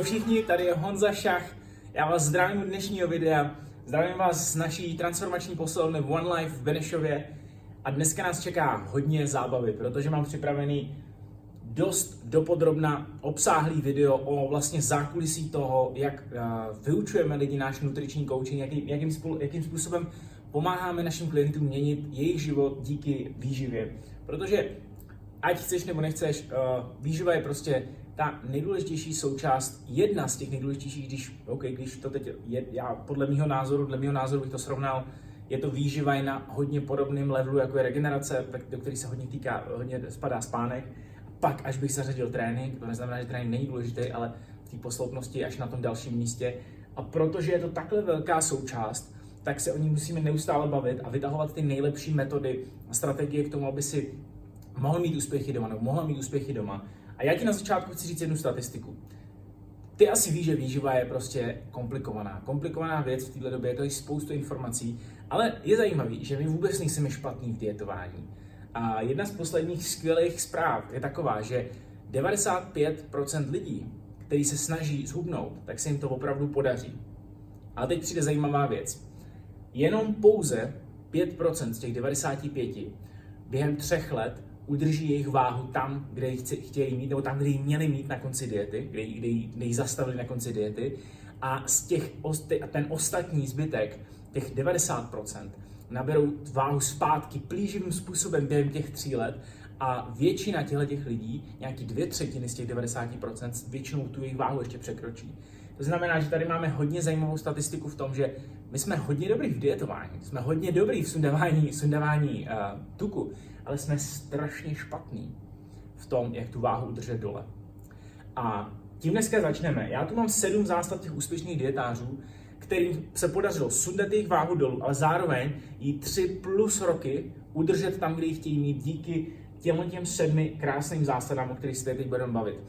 Čau všichni, tady je Honza Šach. Já vás zdravím u dnešního videa. Zdravím vás z naší transformační posilovny One Life v Benešově. A dneska nás čeká hodně zábavy, protože mám připravený dost dopodrobna obsáhlý video o vlastně zákulisí toho, jak uh, vyučujeme lidi náš nutriční coaching, jaký, jakým, spolu, jakým způsobem pomáháme našim klientům měnit jejich život díky výživě. Protože ať chceš nebo nechceš, uh, výživa je prostě ta nejdůležitější součást, jedna z těch nejdůležitějších, když, okay, když to teď je, já podle mého názoru, dle mého názoru bych to srovnal, je to výživa na hodně podobném levelu, jako je regenerace, do který se hodně týká, hodně spadá spánek. Pak, až bych zařadil trénink, to neznamená, že trénink není důležitý, ale v té posloupnosti až na tom dalším místě. A protože je to takhle velká součást, tak se o ní musíme neustále bavit a vytahovat ty nejlepší metody a strategie k tomu, aby si mohl mít úspěchy doma, nebo mohla mít úspěchy doma. A já ti na začátku chci říct jednu statistiku. Ty asi víš, že výživa je prostě komplikovaná. Komplikovaná věc v této době, je to je spoustu informací, ale je zajímavý, že my vůbec nejsme špatní v dietování. A jedna z posledních skvělých zpráv je taková, že 95% lidí, kteří se snaží zhubnout, tak se jim to opravdu podaří. A teď přijde zajímavá věc. Jenom pouze 5% z těch 95 během třech let udrží jejich váhu tam, kde ji chtějí mít, nebo tam, kde ji měli mít na konci diety, kde kde ji, kde ji zastavili na konci diety. A z těch, ten ostatní zbytek, těch 90%, naberou váhu zpátky plíživým způsobem během těch tří let a většina těchto těch lidí, nějaký dvě třetiny z těch 90%, většinou tu jejich váhu ještě překročí. To znamená, že tady máme hodně zajímavou statistiku v tom, že my jsme hodně dobrý v dietování, jsme hodně dobrý v sundávání, sundávání uh, tuku, ale jsme strašně špatní v tom, jak tu váhu udržet dole. A tím dneska začneme. Já tu mám sedm zásad těch úspěšných dietářů, kterým se podařilo sundat jejich váhu dolů, ale zároveň jí tři plus roky udržet tam, kde ji chtějí mít díky těmhle těm sedmi krásným zásadám, o kterých se teď budeme bavit.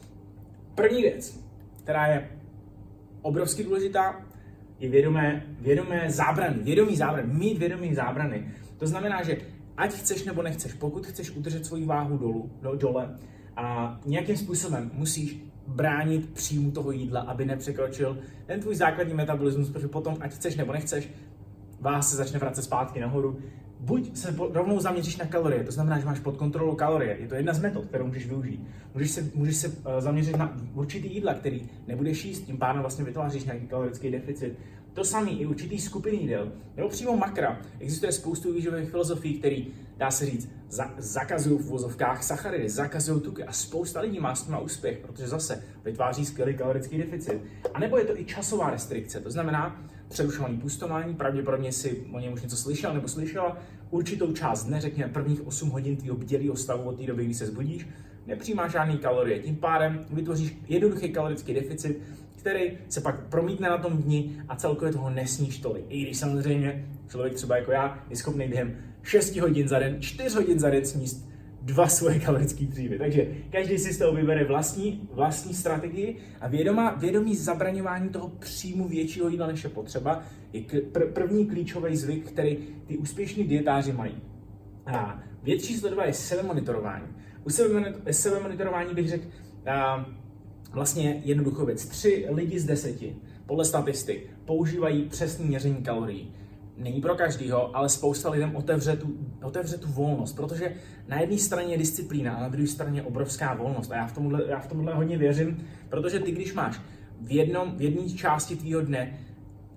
První věc, která je obrovsky důležitá, je vědomé, vědomé zábrany, vědomý zábrany, mít vědomý zábrany. To znamená, že ať chceš nebo nechceš, pokud chceš udržet svoji váhu dolů, do, dole, a nějakým způsobem musíš bránit příjmu toho jídla, aby nepřekročil ten tvůj základní metabolismus, protože potom, ať chceš nebo nechceš, vás se začne vracet zpátky nahoru. Buď se rovnou zaměříš na kalorie, to znamená, že máš pod kontrolou kalorie. Je to jedna z metod, kterou můžeš využít. Můžeš se, můžeš se uh, zaměřit na určitý jídla, který nebudeš jíst, tím pádem vlastně vytváříš nějaký kalorický deficit. To samé i určitý skupiny jídel, nebo přímo makra. Existuje spoustu výživových filozofií, který, dá se říct, za, zakazují v vozovkách sacharidy, zakazují tuky a spousta lidí má s tím úspěch, protože zase vytváří skvělý kalorický deficit. A nebo je to i časová restrikce, to znamená přerušovaný pustování, pravděpodobně si o něm už něco slyšel nebo slyšela, určitou část dne, řekněme prvních 8 hodin tvýho bdělého stavu od té doby, kdy se zbudíš, nepřijímáš žádný kalorie. Tím pádem vytvoříš jednoduchý kalorický deficit, který se pak promítne na tom dni a celkově toho nesníš tolik. I když samozřejmě člověk třeba jako já je schopný během 6 hodin za den, 4 hodin za den sníst dva svoje kalorické dříve. Takže každý si z toho vybere vlastní, vlastní strategii a vědomá, vědomí zabraňování toho příjmu většího jídla, než je potřeba, je pr- první klíčový zvyk, který ty úspěšní dietáři mají. A věc číslo dva je sebemonitorování. U sebemonitorování bych řekl, vlastně jednoduchou věc. Tři lidi z deseti, podle statistik, používají přesné měření kalorií. Není pro každýho, ale spousta lidem otevře tu, otevře tu volnost, protože na jedné straně je disciplína a na druhé straně je obrovská volnost. A já v tomhle, já v tomhle hodně věřím, protože ty, když máš v, jednom, v jedné části tvýho dne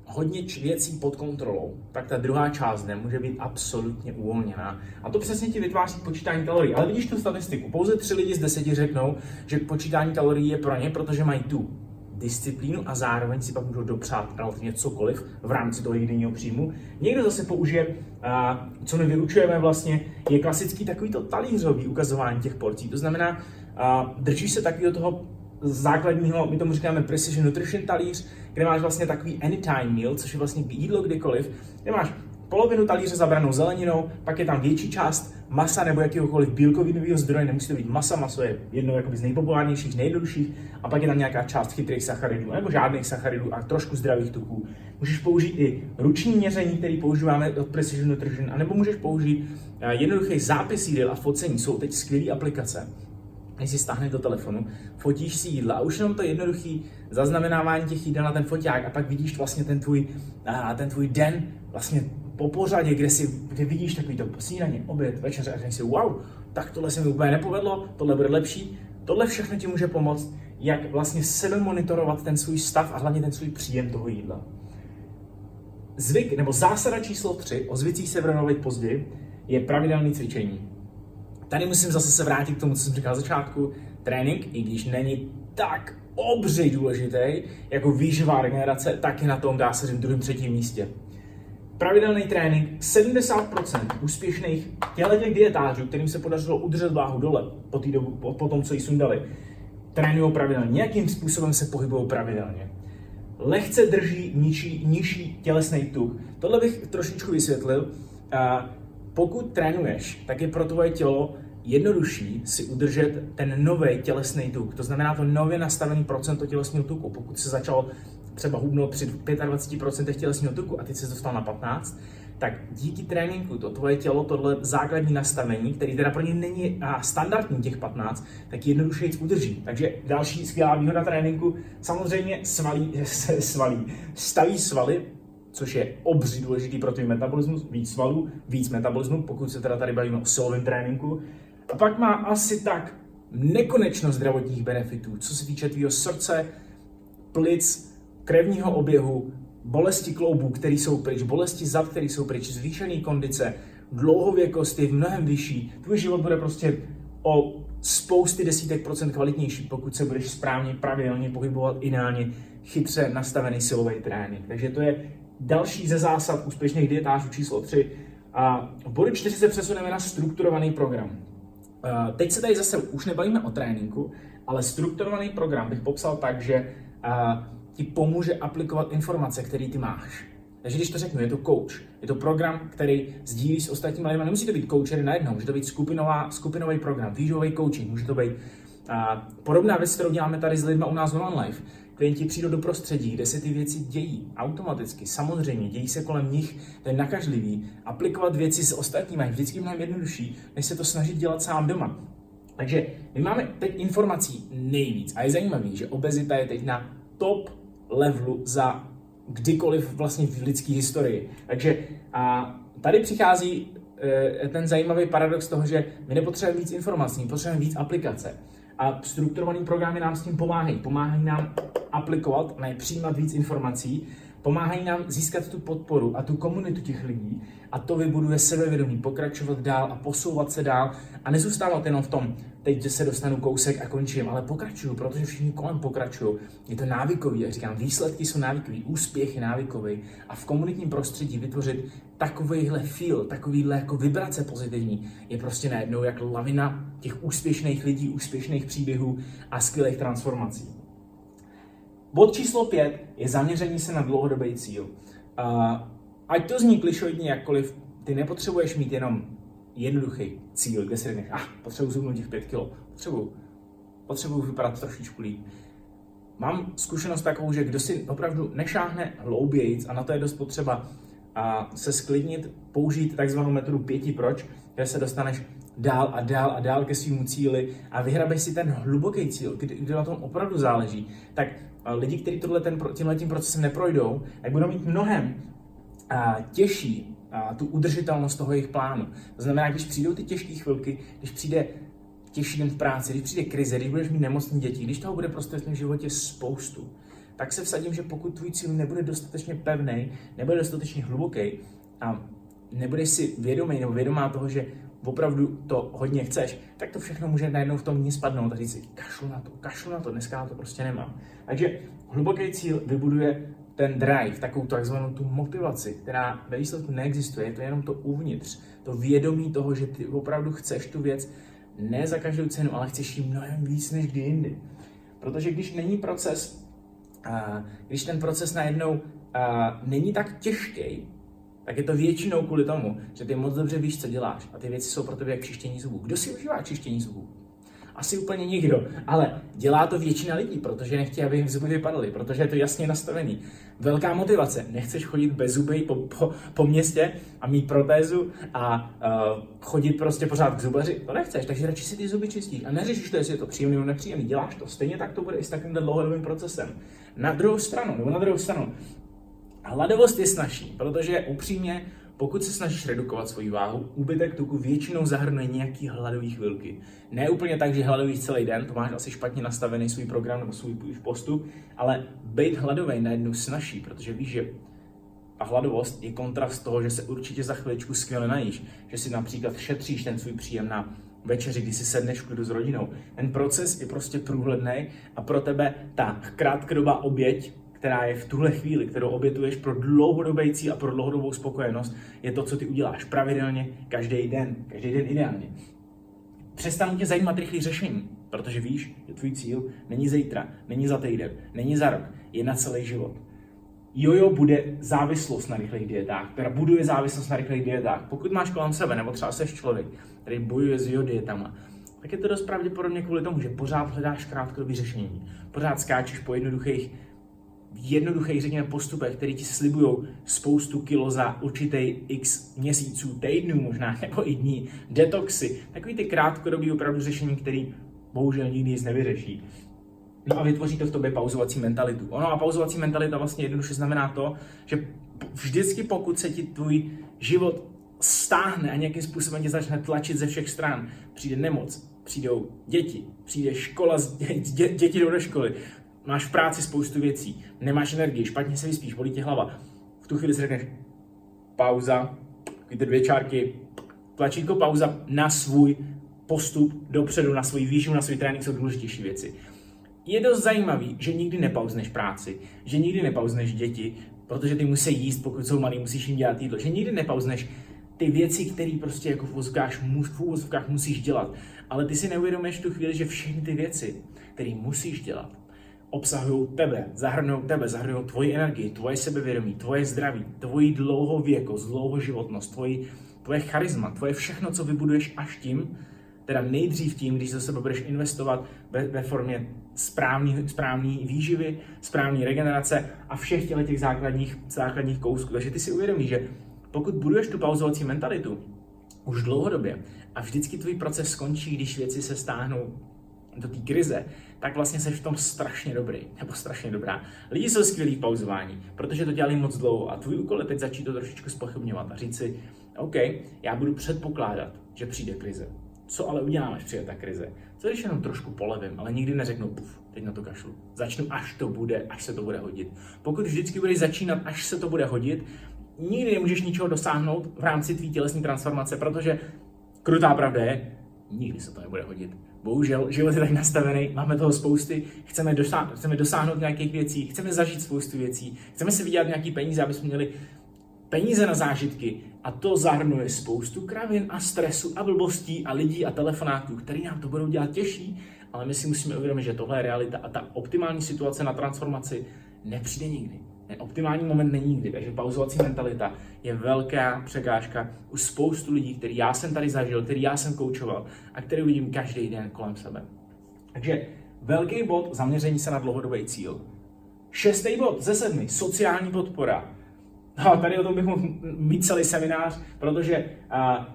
hodně věcí pod kontrolou, tak ta druhá část dne může být absolutně uvolněná. A to přesně ti vytváří počítání kalorií. Ale vidíš tu statistiku. Pouze tři lidi z deseti řeknou, že počítání kalorií je pro ně, protože mají tu disciplínu a zároveň si pak můžou dopřát relativně cokoliv v rámci toho jediného příjmu. Někdo zase použije, co my vyučujeme vlastně, je klasický takovýto talířový ukazování těch porcí. To znamená, držíš se takového toho základního, my tomu říkáme Precision Nutrition talíř, kde máš vlastně takový anytime meal, což je vlastně jídlo kdykoliv, kde máš polovinu talíře zabranou zeleninou, pak je tam větší část masa nebo jakéhokoliv bílkovinového zdroje, nemusí to být masa, maso je jedno jakoby z nejpopulárnějších, nejjednodušších, a pak je tam nějaká část chytrých sacharidů nebo žádných sacharidů a trošku zdravých tuků. Můžeš použít i ruční měření, který používáme od Precision Nutrition, anebo můžeš použít eh, jednoduchý zápis jídel a focení. Jsou teď skvělé aplikace, než si stáhneš do telefonu, fotíš si jídla a už jenom to jednoduché zaznamenávání těch jídel na ten foťák a pak vidíš vlastně ten tvůj, ten tvůj den vlastně po pořadě, kde, si, kde vidíš takový to snídaně, oběd, večeře a řekneš si, wow, tak tohle se mi úplně nepovedlo, tohle bude lepší. Tohle všechno ti může pomoct, jak vlastně sebe monitorovat ten svůj stav a hlavně ten svůj příjem toho jídla. Zvyk nebo zásada číslo 3, o zvicích se budeme později, je pravidelné cvičení. Tady musím zase se vrátit k tomu, co jsem říkal na začátku. Trénink, i když není tak obřej důležitý, jako výživá regenerace, tak je na tom, dá se říct, druhém, třetím místě. Pravidelný trénink, 70% úspěšných těch dietářů, kterým se podařilo udržet váhu dole po, tý dobu, po, po tom, co jí sundali, trénují pravidelně, nějakým způsobem se pohybují pravidelně. Lehce drží nižší, nižší tělesný tuk. Tohle bych trošičku vysvětlil. Pokud trénuješ, tak je pro tvoje tělo jednodušší si udržet ten nový tělesný tuk. To znamená to nově nastavený procento tělesného tuku. Pokud se začal třeba hubnout při 25% tělesního tuku a teď se dostal na 15, tak díky tréninku to tvoje tělo, tohle základní nastavení, který teda pro ně není standardní těch 15, tak jednoduše udrží. Takže další skvělá výhoda tréninku, samozřejmě svalí, se svalí, staví svaly, což je obří důležitý pro tvůj metabolismus, víc svalů, víc metabolismu, pokud se teda tady bavíme o silovém tréninku. A pak má asi tak nekonečno zdravotních benefitů, co se týče tvého srdce, plic, krevního oběhu, bolesti kloubů, které jsou pryč, bolesti zad, které jsou pryč, zvýšené kondice, dlouhověkost je mnohem vyšší. Tvůj život bude prostě o spousty desítek procent kvalitnější, pokud se budeš správně, pravidelně pohybovat ideálně, chytře nastavený silový trénink. Takže to je další ze zásad úspěšných dietářů číslo 3. A v bodu 4 se přesuneme na strukturovaný program. Teď se tady zase už nebavíme o tréninku, ale strukturovaný program bych popsal tak, že ti pomůže aplikovat informace, které ty máš. Takže když to řeknu, je to coach, je to program, který sdílí s ostatními lidmi. Nemusí to být coachery najednou, může to být skupinová, skupinový program, výživový coaching, může to být a, podobná věc, kterou děláme tady s lidmi u nás v One Life. Klienti přijdou do prostředí, kde se ty věci dějí automaticky, samozřejmě, dějí se kolem nich, to je nakažlivý. Aplikovat věci s ostatními je vždycky mnohem jednodušší, než se to snažit dělat sám doma. Takže my máme teď informací nejvíc a je zajímavý, že obezita je teď na top levelu za kdykoliv vlastně v lidské historii. Takže a tady přichází e, ten zajímavý paradox toho, že my nepotřebujeme víc informací, potřebujeme víc aplikace. A strukturované programy nám s tím pomáhají. Pomáhají nám aplikovat, ne přijímat víc informací, pomáhají nám získat tu podporu a tu komunitu těch lidí. A to vybuduje sebevědomí, pokračovat dál a posouvat se dál a nezůstávat jenom v tom, teď se dostanu kousek a končím, ale pokračuju, protože všichni kolem pokračují. Je to návykový, jak říkám, výsledky jsou návykový, úspěch je návykový a v komunitním prostředí vytvořit takovýhle feel, takovýhle jako vibrace pozitivní je prostě najednou jak lavina těch úspěšných lidí, úspěšných příběhů a skvělých transformací. Bod číslo pět je zaměření se na dlouhodobý cíl. Uh, ať to zní klišoidně jakkoliv, ty nepotřebuješ mít jenom jednoduchý cíl, kde si řekneš, ah, potřebuji zhubnout těch 5 kilo, potřebuji, potřebuji vypadat trošičku líp. Mám zkušenost takovou, že kdo si opravdu nešáhne hloubějíc a na to je dost potřeba a se sklidnit, použít takzvanou metodu pěti proč, kde se dostaneš dál a dál a dál ke svému cíli a vyhrabeš si ten hluboký cíl, kdy na tom opravdu záleží, tak lidi, kteří tohle ten, tímhle tím procesem neprojdou, tak budou mít mnohem a, těžší a, tu udržitelnost toho jejich plánu. To znamená, když přijdou ty těžké chvilky, když přijde těžší den v práci, když přijde krize, když budeš mít nemocní děti, když toho bude prostě v tom životě spoustu, tak se vsadím, že pokud tvůj cíl nebude dostatečně pevný, nebude dostatečně hluboký a nebudeš si vědomý nebo vědomá toho, že opravdu to hodně chceš, tak to všechno může najednou v tom dní spadnout a říct si, kašlu na to, kašlu na to, dneska na to prostě nemám. Takže hluboký cíl vybuduje ten drive, takovou takzvanou tu motivaci, která ve výsledku neexistuje, je to jenom to uvnitř, to vědomí toho, že ty opravdu chceš tu věc ne za každou cenu, ale chceš ji mnohem víc než kdy jindy. Protože když není proces, když ten proces najednou není tak těžký, tak je to většinou kvůli tomu, že ty moc dobře víš, co děláš a ty věci jsou pro tebe jak čištění zubů. Kdo si užívá čištění zubů? Asi úplně nikdo, ale dělá to většina lidí, protože nechtějí, aby jim zuby vypadaly, protože je to jasně nastavený. Velká motivace. Nechceš chodit bez zuby po, po, po městě a mít protézu a uh, chodit prostě pořád k zubaři. To nechceš, takže radši si ty zuby čistíš a neřešíš to, jestli je to příjemný nebo nepříjemný. Děláš to. Stejně tak to bude i s takovým dlouhodobým procesem. Na druhou stranu, nebo na druhou stranu, hladovost je snažší, protože upřímně pokud se snažíš redukovat svoji váhu, úbytek tuku většinou zahrnuje nějaký hladový chvilky. Ne úplně tak, že hladový celý den, to máš asi špatně nastavený svůj program nebo svůj postup, ale být hladový najednou snaží, protože víš, že a hladovost je kontrast toho, že se určitě za chviličku skvěle najíš, že si například šetříš ten svůj příjem na večeři, kdy si sedneš v klidu s rodinou. Ten proces je prostě průhledný a pro tebe ta krátkodobá oběť která je v tuhle chvíli, kterou obětuješ pro dlouhodobějící a pro dlouhodobou spokojenost, je to, co ty uděláš pravidelně, každý den, každý den ideálně. Přestaň tě zajímat rychlý řešení, protože víš, že tvůj cíl není zítra, není za týden, není za rok, je na celý život. Jojo bude závislost na rychlých dietách, která buduje závislost na rychlých dietách. Pokud máš kolem sebe, nebo třeba seš člověk, který bojuje s jojo dietama, tak je to dost pravděpodobně kvůli tomu, že pořád hledáš krátkodobý řešení. Pořád skáčeš po jednoduchých jednoduchých, řekněme, postupech, které ti slibují spoustu kilo za určitý x měsíců, týdnů možná, nebo i dní, detoxy, takový ty krátkodobý opravdu řešení, který bohužel nikdy nic nevyřeší. No a vytvoří to v tobě pauzovací mentalitu. Ono a pauzovací mentalita vlastně jednoduše znamená to, že vždycky pokud se ti tvůj život stáhne a nějakým způsobem tě začne tlačit ze všech stran, přijde nemoc, přijdou děti, přijde škola, dě, děti jdou do školy, máš v práci spoustu věcí, nemáš energii, špatně se vyspíš, bolí tě hlava. V tu chvíli si řekneš pauza, ty dvě čárky, tlačítko pauza na svůj postup dopředu, na svůj výživu, na svůj trénink jsou důležitější věci. Je dost zajímavý, že nikdy nepauzneš práci, že nikdy nepauzneš děti, protože ty musí jíst, pokud jsou malí, musíš jim dělat jídlo, že nikdy nepauzneš ty věci, které prostě jako v úzovkách, v úzovkách musíš dělat. Ale ty si neuvědomuješ v tu chvíli, že všechny ty věci, které musíš dělat, obsahují tebe, zahrnují tebe, zahrnují tvoji energii, tvoje sebevědomí, tvoje zdraví, tvoji dlouhověkost, dlouhoživotnost, tvoji, tvoje charisma, tvoje všechno, co vybuduješ až tím, teda nejdřív tím, když za sebe budeš investovat ve, ve formě správný, správný výživy, správné regenerace a všech těle těch základních, základních kousků. Takže ty si uvědomíš, že pokud buduješ tu pauzovací mentalitu už dlouhodobě a vždycky tvůj proces skončí, když věci se stáhnou do té krize, tak vlastně jsi v tom strašně dobrý, nebo strašně dobrá. Lidi jsou skvělí v pauzování, protože to dělali moc dlouho a tvůj úkol je teď začít to trošičku spochybňovat a říct si, OK, já budu předpokládat, že přijde krize. Co ale udělám, až přijde ta krize? Co když jenom trošku polevím, ale nikdy neřeknu, puf, teď na to kašlu. Začnu, až to bude, až se to bude hodit. Pokud vždycky budeš začínat, až se to bude hodit, nikdy nemůžeš ničeho dosáhnout v rámci tvý tělesní transformace, protože krutá pravda je, nikdy se to nebude hodit. Bohužel, život je tak nastavený, máme toho spousty, chceme, dosáhnout, chceme dosáhnout nějakých věcí, chceme zažít spoustu věcí, chceme si vydělat nějaký peníze, aby jsme měli peníze na zážitky a to zahrnuje spoustu kravin a stresu a blbostí a lidí a telefonátů, který nám to budou dělat těžší, ale my si musíme uvědomit, že tohle je realita a ta optimální situace na transformaci nepřijde nikdy. Optimální moment není nikdy, takže pauzovací mentalita je velká překážka u spoustu lidí, který já jsem tady zažil, který já jsem koučoval a který vidím každý den kolem sebe. Takže velký bod zaměření se na dlouhodobý cíl. Šestý bod ze sedmi, sociální podpora. No, tady o tom bych mohl mít celý seminář, protože uh,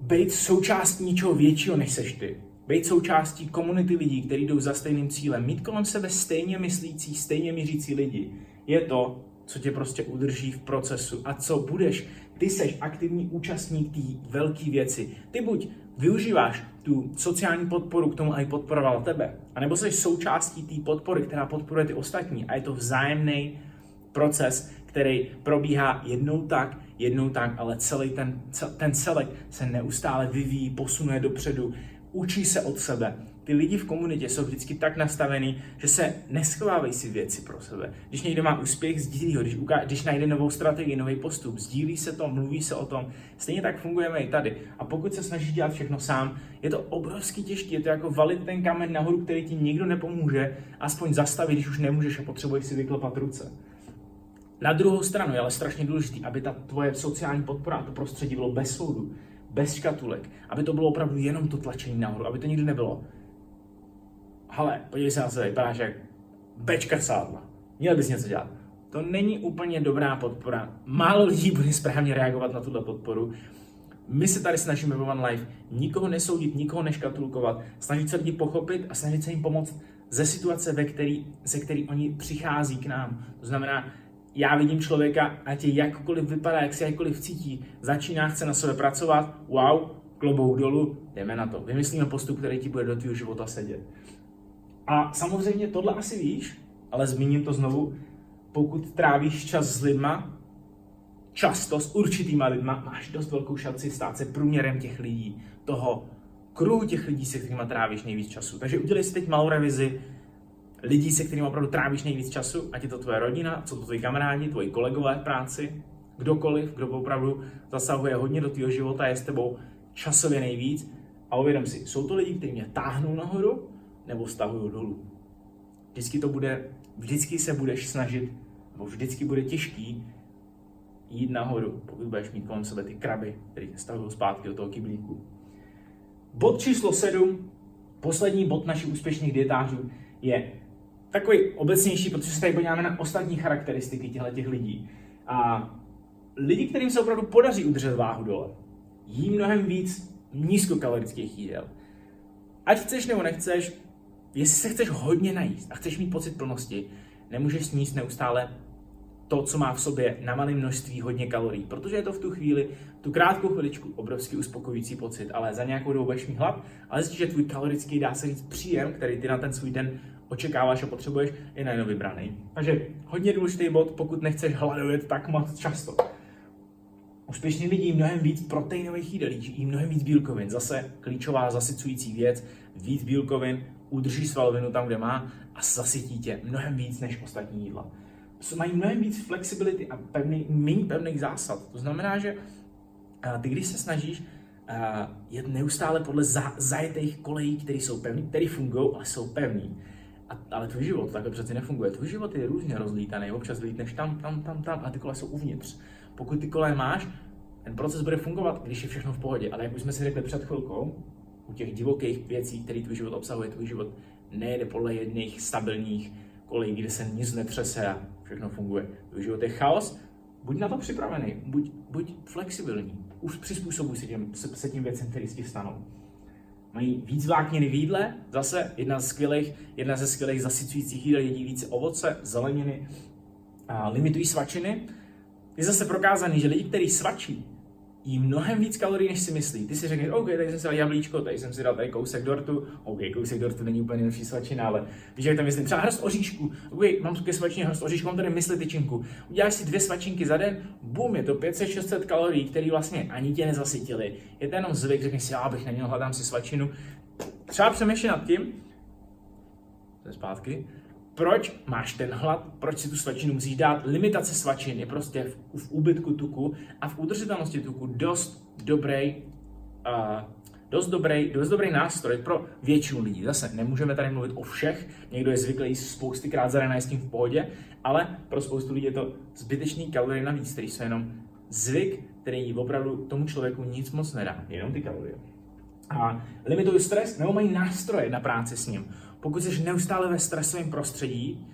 být součástí něčeho většího, než seš ty. Být součástí komunity lidí, kteří jdou za stejným cílem. Mít kolem sebe stejně myslící, stejně mířící lidi je to, co tě prostě udrží v procesu a co budeš. Ty seš aktivní účastník té velké věci. Ty buď využíváš tu sociální podporu k tomu, aby podporoval tebe, anebo jsi součástí té podpory, která podporuje ty ostatní a je to vzájemný proces, který probíhá jednou tak, jednou tak, ale celý ten, ten celek se neustále vyvíjí, posunuje dopředu, učí se od sebe ty lidi v komunitě jsou vždycky tak nastavený, že se neschovávají si věci pro sebe. Když někdo má úspěch, sdílí ho. Když, uká- když najde novou strategii, nový postup, sdílí se to, mluví se o tom. Stejně tak fungujeme i tady. A pokud se snažíš dělat všechno sám, je to obrovský těžké. Je to jako valit ten kamen nahoru, který ti nikdo nepomůže, aspoň zastavit, když už nemůžeš a potřebuješ si vyklepat ruce. Na druhou stranu je ale strašně důležité, aby ta tvoje sociální podpora to prostředí bylo bez soudu, bez škatulek, aby to bylo opravdu jenom to tlačení nahoru, aby to nikdy nebylo hele, podívej se na sebe, vypadáš jak bečka sádla. Měl bys něco dělat. To není úplně dobrá podpora. Málo lidí bude správně reagovat na tuto podporu. My se tady snažíme One Life nikoho nesoudit, nikoho neškatulkovat, snažit se lidi pochopit a snažit se jim pomoct ze situace, ve který, ze který oni přichází k nám. To znamená, já vidím člověka, ať je jakkoliv vypadá, jak se jakkoliv cítí, začíná, chce na sebe pracovat, wow, klobouk dolů, jdeme na to. Vymyslíme postup, který ti bude do tvého života sedět. A samozřejmě tohle asi víš, ale zmíním to znovu, pokud trávíš čas s lidma, často s určitýma lidma, máš dost velkou šanci stát se průměrem těch lidí, toho kruhu těch lidí, se kterými trávíš nejvíc času. Takže udělej si teď malou revizi lidí, se kterými opravdu trávíš nejvíc času, ať je to tvoje rodina, co to tvoji kamarádi, tvoji kolegové v práci, kdokoliv, kdo opravdu zasahuje hodně do tvého života, je s tebou časově nejvíc. A uvědom si, jsou to lidi, kteří mě táhnou nahoru nebo stahují dolů. Vždycky to bude, vždycky se budeš snažit, nebo vždycky bude těžký jít nahoru, pokud budeš mít kolem sebe ty kraby, které tě stahují zpátky do toho kyblíku. Bod číslo 7, poslední bod našich úspěšných dietářů, je takový obecnější, protože se tady podíváme na ostatní charakteristiky těchto těch lidí. A lidi, kterým se opravdu podaří udržet váhu dole, jí mnohem víc nízkokalorických jídel. Ať chceš nebo nechceš, jestli se chceš hodně najíst a chceš mít pocit plnosti, nemůžeš sníst neustále to, co má v sobě na malém množství hodně kalorií, protože je to v tu chvíli, tu krátkou chviličku, obrovský uspokojující pocit, ale za nějakou dobu budeš mít hlad, ale zjistíš, že tvůj kalorický, dá se říct, příjem, který ty na ten svůj den očekáváš a potřebuješ, je najednou vybraný. Takže hodně důležitý bod, pokud nechceš hladovět tak moc často. Úspěšní lidi mnohem víc proteinových jídel, jí mnohem víc bílkovin. Zase klíčová zasycující věc, víc bílkovin, udrží svalovinu tam, kde má a zasytí tě mnohem víc než ostatní jídla. Mají mnohem víc flexibility a pevný, méně pevných zásad. To znamená, že ty, když se snažíš jet neustále podle zajetých kolejí, které jsou pevný, které fungují, ale jsou pevný, a, ale tvůj život takhle přeci nefunguje. Tvůj život je různě rozlítaný, občas vylítneš tam, tam, tam, tam a ty kole jsou uvnitř. Pokud ty kole máš, ten proces bude fungovat, když je všechno v pohodě. Ale jak už jsme si řekli před chvilkou, u těch divokých věcí, které tvůj život obsahuje, tvůj život nejde podle jedných stabilních kolejí, kde se nic netřese a všechno funguje. Tvůj život je chaos, buď na to připravený, buď, buď flexibilní, už přizpůsobuj se, těm, se, se tím věcem, které si stanou mají víc vlákniny v jídle, zase jedna ze skvělých, jedna ze skvělých zasycujících jídel, jedí více ovoce, zeleniny, a limitují svačiny. Je zase prokázaný, že lidi, kteří svačí, jí mnohem víc kalorií, než si myslí. Ty si řekneš, OK, tady jsem si dal jablíčko, tady jsem si dal tady kousek dortu, OK, kousek dortu není úplně nejlepší svačina, ale víš, jak tam myslím, třeba hrst oříšku, OK, mám ke svačině hrst oříšku, mám tady mysli tyčinku. Uděláš si dvě svačinky za den, bum, je to 500-600 kalorií, které vlastně ani tě nezasytily. Je to jenom zvyk, řekneš si, já bych neměl, hledám si svačinu. Třeba přemýšlej nad tím, to je zpátky, proč máš ten hlad, proč si tu svačinu musíš dát. Limitace svačin je prostě v, v úbytku tuku a v udržitelnosti tuku dost dobrý, uh, dost dobrý, dost dobrý nástroj pro většinu lidí. Zase nemůžeme tady mluvit o všech, někdo je zvyklý jíst spoustykrát za den s tím v pohodě, ale pro spoustu lidí je to zbytečný kalorie navíc, který jsou jenom zvyk, který opravdu tomu člověku nic moc nedá, jenom ty kalorie. A limitují stres nebo mají nástroje na práci s ním. Pokud jsi neustále ve stresovém prostředí,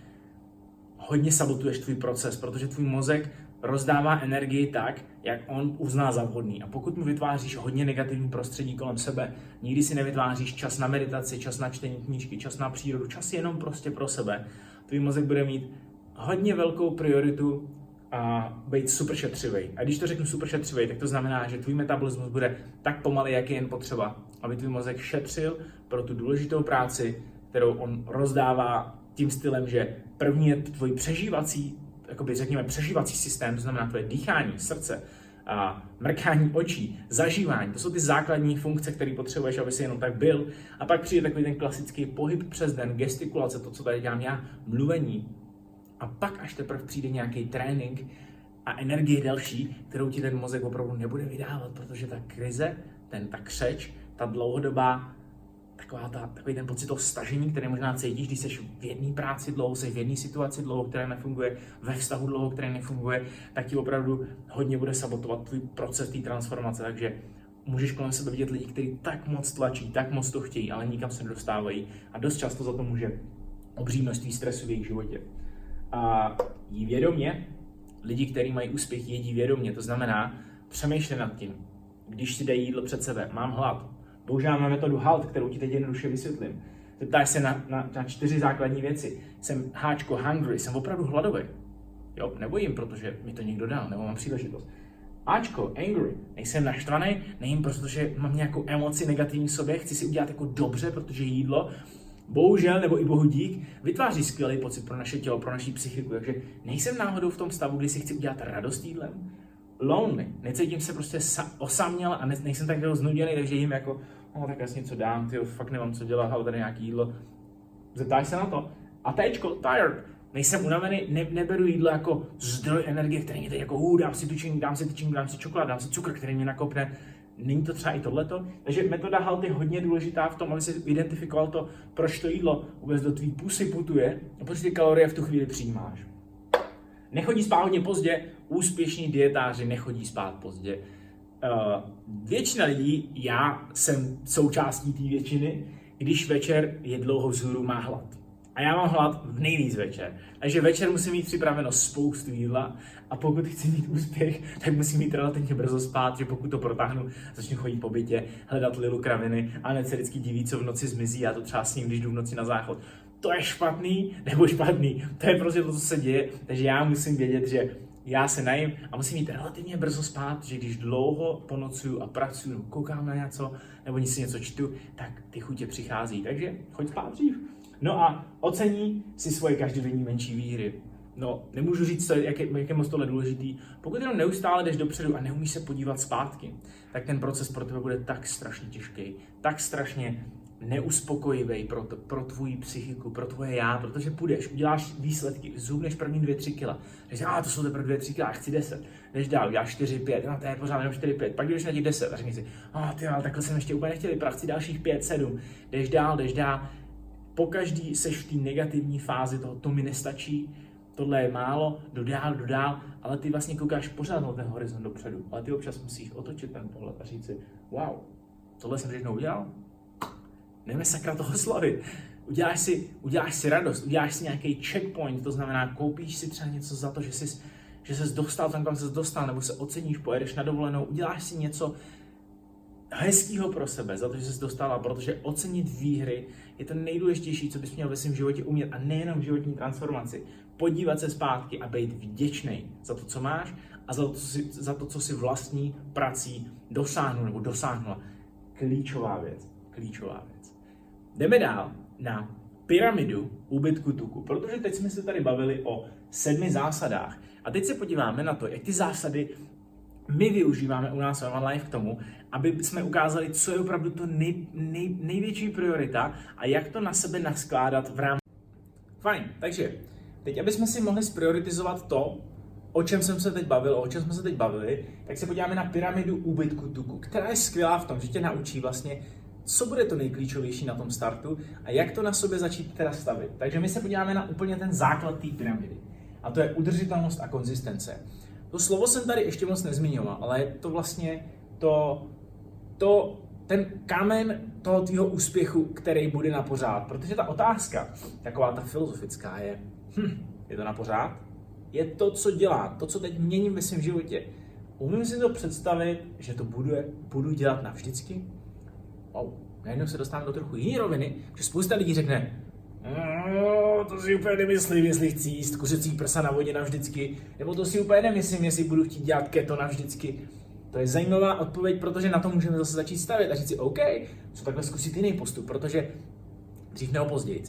hodně sabotuješ tvůj proces, protože tvůj mozek rozdává energii tak, jak on uzná za vhodný. A pokud mu vytváříš hodně negativní prostředí kolem sebe, nikdy si nevytváříš čas na meditaci, čas na čtení knížky, čas na přírodu, čas jenom prostě pro sebe, tvůj mozek bude mít hodně velkou prioritu a být super šetřivý. A když to řeknu super šetřivý, tak to znamená, že tvůj metabolismus bude tak pomalý, jak je jen potřeba, aby tvůj mozek šetřil pro tu důležitou práci, kterou on rozdává tím stylem, že první je tvůj přežívací, jakoby řekněme přežívací systém, to znamená tvoje dýchání, srdce, a mrkání očí, zažívání, to jsou ty základní funkce, které potřebuješ, aby si jenom tak byl. A pak přijde takový ten klasický pohyb přes den, gestikulace, to, co tady dělám já, mluvení. A pak až teprve přijde nějaký trénink a energie další, kterou ti ten mozek opravdu nebude vydávat, protože ta krize, ten ta křeč, ta dlouhodobá taková ta, takový ten pocit toho stažení, který možná cítíš, když jsi v jedné práci dlouho, jsi v jedné situaci dlouho, která nefunguje, ve vztahu dlouho, který nefunguje, tak ti opravdu hodně bude sabotovat tvůj proces té transformace. Takže můžeš kolem sebe vidět lidi, kteří tak moc tlačí, tak moc to chtějí, ale nikam se nedostávají a dost často za to může obří množství stresu v jejich životě. A jí vědomě, lidi, kteří mají úspěch, jedí vědomě, to znamená přemýšlet nad tím, když si dají jídlo před sebe, mám hlad, používáme metodu HALT, kterou ti teď jednoduše vysvětlím. Zeptáš se na, na, na čtyři základní věci. Jsem háčko hungry, jsem opravdu hladový. Jo, nebojím, protože mi to někdo dal, nebo mám příležitost. Ačko, angry, nejsem naštvaný, nejím, protože mám nějakou emoci negativní v sobě, chci si udělat jako dobře, protože jídlo, bohužel, nebo i bohu dík, vytváří skvělý pocit pro naše tělo, pro naši psychiku. Takže nejsem náhodou v tom stavu, kdy si chci udělat radost jídlem. Lonely, necítím se prostě osaměl a ne, nejsem tak znuděný, takže jim jako, no tak jasně co dám, ty fakt nemám co dělat, ale tady nějaký jídlo. Zeptáš se na to. A tečko, tired, nejsem unavený, ne, neberu jídlo jako zdroj energie, který mě teď jako, uh, dám si tučení, dám si tyčinku, dám si čokoládu, dám si cukr, který mě nakopne. Není to třeba i tohleto? Takže metoda HALT je hodně důležitá v tom, aby si identifikoval to, proč to jídlo vůbec do tvý pusy putuje a proč ty kalorie v tu chvíli přijímáš. Nechodí spát hodně pozdě, úspěšní dietáři nechodí spát pozdě. Uh, většina lidí, já jsem součástí té většiny, když večer je dlouho vzhůru, má hlad. A já mám hlad v nejvíc večer. Takže večer musím mít připraveno spoustu jídla a pokud chci mít úspěch, tak musím mít relativně brzo spát, že pokud to protáhnu, začnu chodit po bytě, hledat lilu kraviny a ne se vždycky diví, co v noci zmizí. Já to třeba s ním, když jdu v noci na záchod. To je špatný nebo špatný. To je prostě to, co se děje. Takže já musím vědět, že já se najím a musím mít relativně brzo spát, že když dlouho ponocuju a pracuju, koukám na něco, nebo si něco čtu, tak ty chutě přichází. Takže choď spát dřív. No a ocení si svoje každodenní menší výhry. No, nemůžu říct, co, jak, je, jak je moc tohle důležitý. Pokud jenom neustále jdeš dopředu a neumíš se podívat zpátky, tak ten proces pro tebe bude tak strašně těžký, tak strašně neuspokojivý pro, to, pro tvoji psychiku, pro tvoje já, protože půjdeš, uděláš výsledky, zhubneš první 2-3 kila. Řekneš, a to jsou teprve 2-3 kila, chci 10. Jdeš dál, uděláš 4-5, no to je pořád jenom 4-5. Pak jdeš na těch 10 a řekneš si, a ty ale takhle jsem ještě úplně nechtěl vypadat, dalších 5-7. Jdeš dál, jdeš dál. Pokaždý seš v té negativní fázi toho, to mi nestačí, tohle je málo, jdu dál, jdu dál, ale ty vlastně koukáš pořád na ten horizont dopředu. Ale ty občas musíš otočit ten pohled a říct si, wow, tohle jsem všechno udělal, Jdeme sakra toho slavit. Uděláš si, uděláš si radost, uděláš si nějaký checkpoint, to znamená, koupíš si třeba něco za to, že jsi, že jsi dostal tam, kam jsi dostal, nebo se oceníš, pojedeš na dovolenou, uděláš si něco hezkého pro sebe, za to, že jsi dostala, protože ocenit výhry je to nejdůležitější, co bys měl ve svém životě umět a nejenom v životní transformaci. Podívat se zpátky a být vděčný za to, co máš a za to, co si, za to, co si vlastní prací dosáhnu nebo dosáhnula. Klíčová věc. Klíčová věc. Jdeme dál na pyramidu úbytku tuku, protože teď jsme se tady bavili o sedmi zásadách. A teď se podíváme na to, jak ty zásady my využíváme u nás v Life k tomu, aby jsme ukázali, co je opravdu to nej, nej, největší priorita a jak to na sebe naskládat v rámci. Fajn, takže teď, aby jsme si mohli sprioritizovat to, o čem jsem se teď bavil, o čem jsme se teď bavili, tak se podíváme na pyramidu úbytku tuku, která je skvělá v tom, že tě naučí vlastně co bude to nejklíčovější na tom startu a jak to na sobě začít teda stavit. Takže my se podíváme na úplně ten základ té pyramidy. A to je udržitelnost a konzistence. To slovo jsem tady ještě moc nezmiňoval, ale je to vlastně to, to ten kámen toho tvýho úspěchu, který bude na pořád. Protože ta otázka, taková ta filozofická je, hm, je to na pořád? Je to, co dělá, to, co teď měním ve svém životě. Umím si to představit, že to budu, budu dělat navždycky? Wow, najednou se dostávám do trochu jiné roviny, že spousta lidí řekne, no, to si úplně nemyslím, jestli chci jíst kuřecí prsa na vodě navždycky, nebo to si úplně nemyslím, jestli budu chtít dělat keto navždycky. To je zajímavá odpověď, protože na to můžeme zase začít stavět a říct si, OK, co takhle zkusit jiný postup, protože dřív nebo později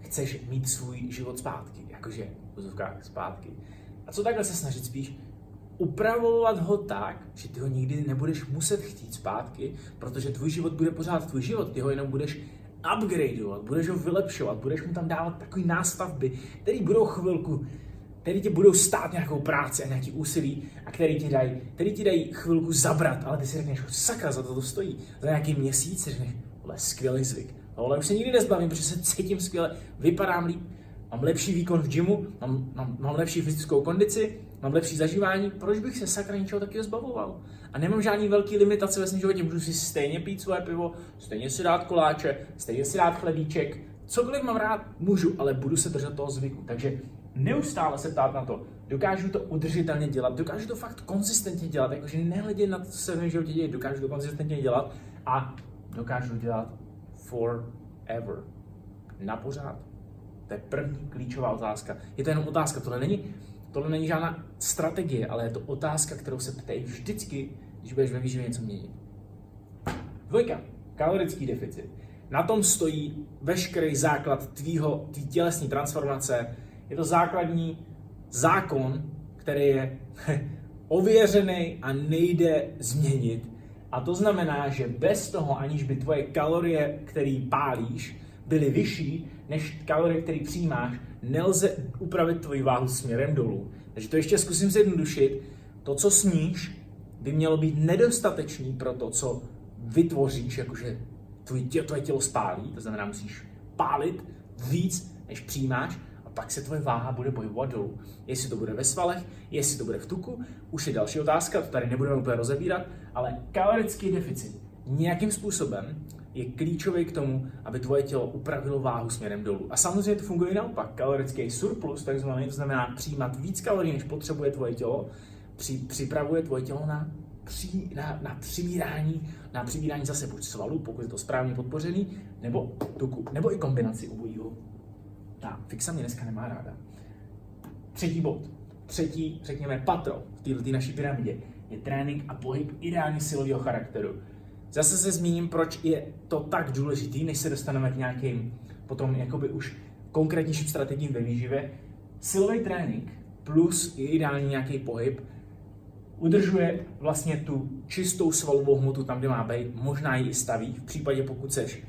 chceš mít svůj život zpátky, jakože v zpátky. A co takhle se snažit spíš upravovat ho tak, že ty ho nikdy nebudeš muset chtít zpátky, protože tvůj život bude pořád tvůj život, ty ho jenom budeš upgradeovat, budeš ho vylepšovat, budeš mu tam dávat takové nástavby, které budou chvilku, které ti budou stát nějakou práci a nějaký úsilí a které ti dají, které ti dají chvilku zabrat, ale ty si řekneš, sakra, za to to stojí. Za nějaký měsíc si řekneš, je skvělý zvyk. Ale už se nikdy nezbavím, protože se cítím skvěle, vypadám líp, mám lepší výkon v gymu, mám, mám, mám lepší fyzickou kondici, mám lepší zažívání, proč bych se sakra něčeho takového zbavoval? A nemám žádný velký limitace ve svém životě, můžu si stejně pít svoje pivo, stejně si dát koláče, stejně si dát chlebíček, cokoliv mám rád, můžu, ale budu se držet toho zvyku. Takže neustále se ptát na to, dokážu to udržitelně dělat, dokážu to fakt konzistentně dělat, jakože nehledě na to, co se v životě děje, dokážu to konzistentně dělat a dokážu dělat forever. Na pořád. To je první klíčová otázka. Je to jenom otázka, tohle není, tohle není žádná strategie, ale je to otázka, kterou se ptej vždycky, když budeš ve výživě něco měnit. Dvojka. Kalorický deficit. Na tom stojí veškerý základ tvýho, tvý tělesní transformace. Je to základní zákon, který je ověřený a nejde změnit. A to znamená, že bez toho, aniž by tvoje kalorie, které pálíš, byly vyšší než kalorie, které přijímáš, nelze upravit tvoji váhu směrem dolů. Takže to ještě zkusím zjednodušit. To, co sníš, by mělo být nedostatečný pro to, co vytvoříš, jakože tvoje tělo, tvoje tělo spálí, to znamená, musíš pálit víc, než přijímáš, a pak se tvoje váha bude bojovat dolů. Jestli to bude ve svalech, jestli to bude v tuku, už je další otázka, to tady nebudeme úplně rozebírat, ale kalorický deficit nějakým způsobem je klíčový k tomu, aby tvoje tělo upravilo váhu směrem dolů. A samozřejmě to funguje naopak. Kalorický surplus, takzvaný, to znamená přijímat víc kalorií, než potřebuje tvoje tělo, při, připravuje tvoje tělo na, při, na, na přibírání, na přibírání zase buď svalů, pokud je to správně podpořený, nebo tuku, nebo i kombinaci obojího. Ta fixa mě dneska nemá ráda. Třetí bod, třetí, řekněme, patro v této naší pyramidě je trénink a pohyb ideálně silového charakteru. Zase se zmíním, proč je to tak důležitý, než se dostaneme k nějakým potom jakoby už konkrétnějším strategiím ve výživě. Silový trénink plus ideální nějaký pohyb udržuje vlastně tu čistou svalovou hmotu tam, kde má být, možná ji i staví, v případě pokud seš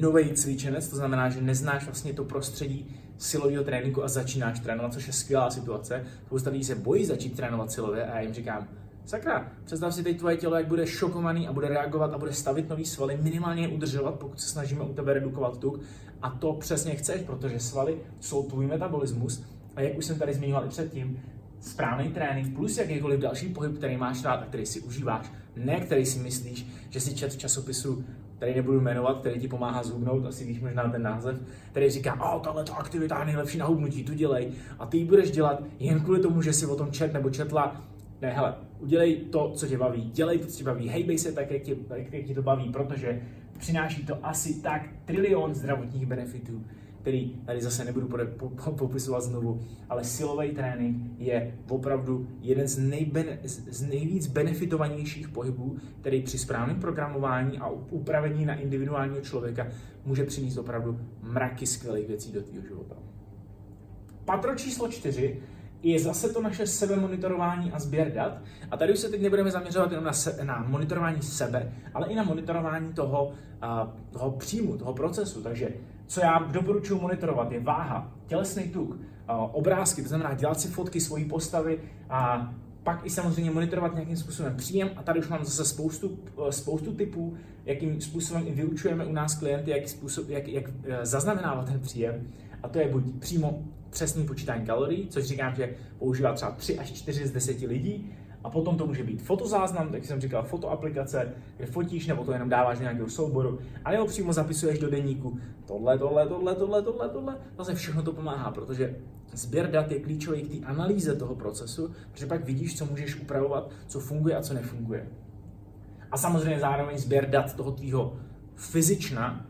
nový cvičenec, to znamená, že neznáš vlastně to prostředí silového tréninku a začínáš trénovat, což je skvělá situace. Spousta lidí se bojí začít trénovat silově a já jim říkám, Sakra, představ si teď tvoje tělo, jak bude šokovaný a bude reagovat a bude stavit nový svaly, minimálně je udržovat, pokud se snažíme u tebe redukovat tuk. A to přesně chceš, protože svaly jsou tvůj metabolismus. A jak už jsem tady zmiňoval i předtím, správný trénink plus jakýkoliv další pohyb, který máš rád a který si užíváš, ne který si myslíš, že si čet v časopisu který nebudu jmenovat, který ti pomáhá zhubnout, asi víš možná ten název, který říká, o, tahle aktivita je nejlepší na hubnutí, tu dělej. A ty ji budeš dělat jen kvůli tomu, že si o tom čet nebo četla ne, hele, udělej to, co tě baví, dělej to, co tě baví, hejbej se tak, jak tě, jak, jak tě to baví, protože přináší to asi tak trilion zdravotních benefitů, který tady zase nebudu popisovat znovu, ale silový trénink je opravdu jeden z, nejben, z nejvíc benefitovanějších pohybů, který při správném programování a upravení na individuálního člověka může přinést opravdu mraky skvělých věcí do tvého života. Patro číslo čtyři je zase to naše sebemonitorování a sběr dat. A tady už se teď nebudeme zaměřovat jenom na, se, na monitorování sebe, ale i na monitorování toho, uh, toho příjmu, toho procesu. Takže co já doporučuji monitorovat je váha, tělesný tuk, uh, obrázky, to znamená dělat si fotky svojí postavy a pak i samozřejmě monitorovat nějakým způsobem příjem a tady už mám zase spoustu, spoustu typů, jakým způsobem i vyučujeme u nás klienty, jak, způsob, jak, jak zaznamenávat ten příjem. A to je buď přímo přesný počítání kalorií, což říkám, že používá třeba 3 až 4 z 10 lidí, a potom to může být fotozáznam, tak jsem říkal, fotoaplikace, kde fotíš nebo to jenom dáváš do nějakého souboru, a nebo přímo zapisuješ do deníku tohle, tohle, tohle, tohle, tohle, tohle. Zase všechno to pomáhá, protože sběr dat je klíčový k té analýze toho procesu, protože pak vidíš, co můžeš upravovat, co funguje a co nefunguje. A samozřejmě zároveň sběr dat toho tvýho fyzična,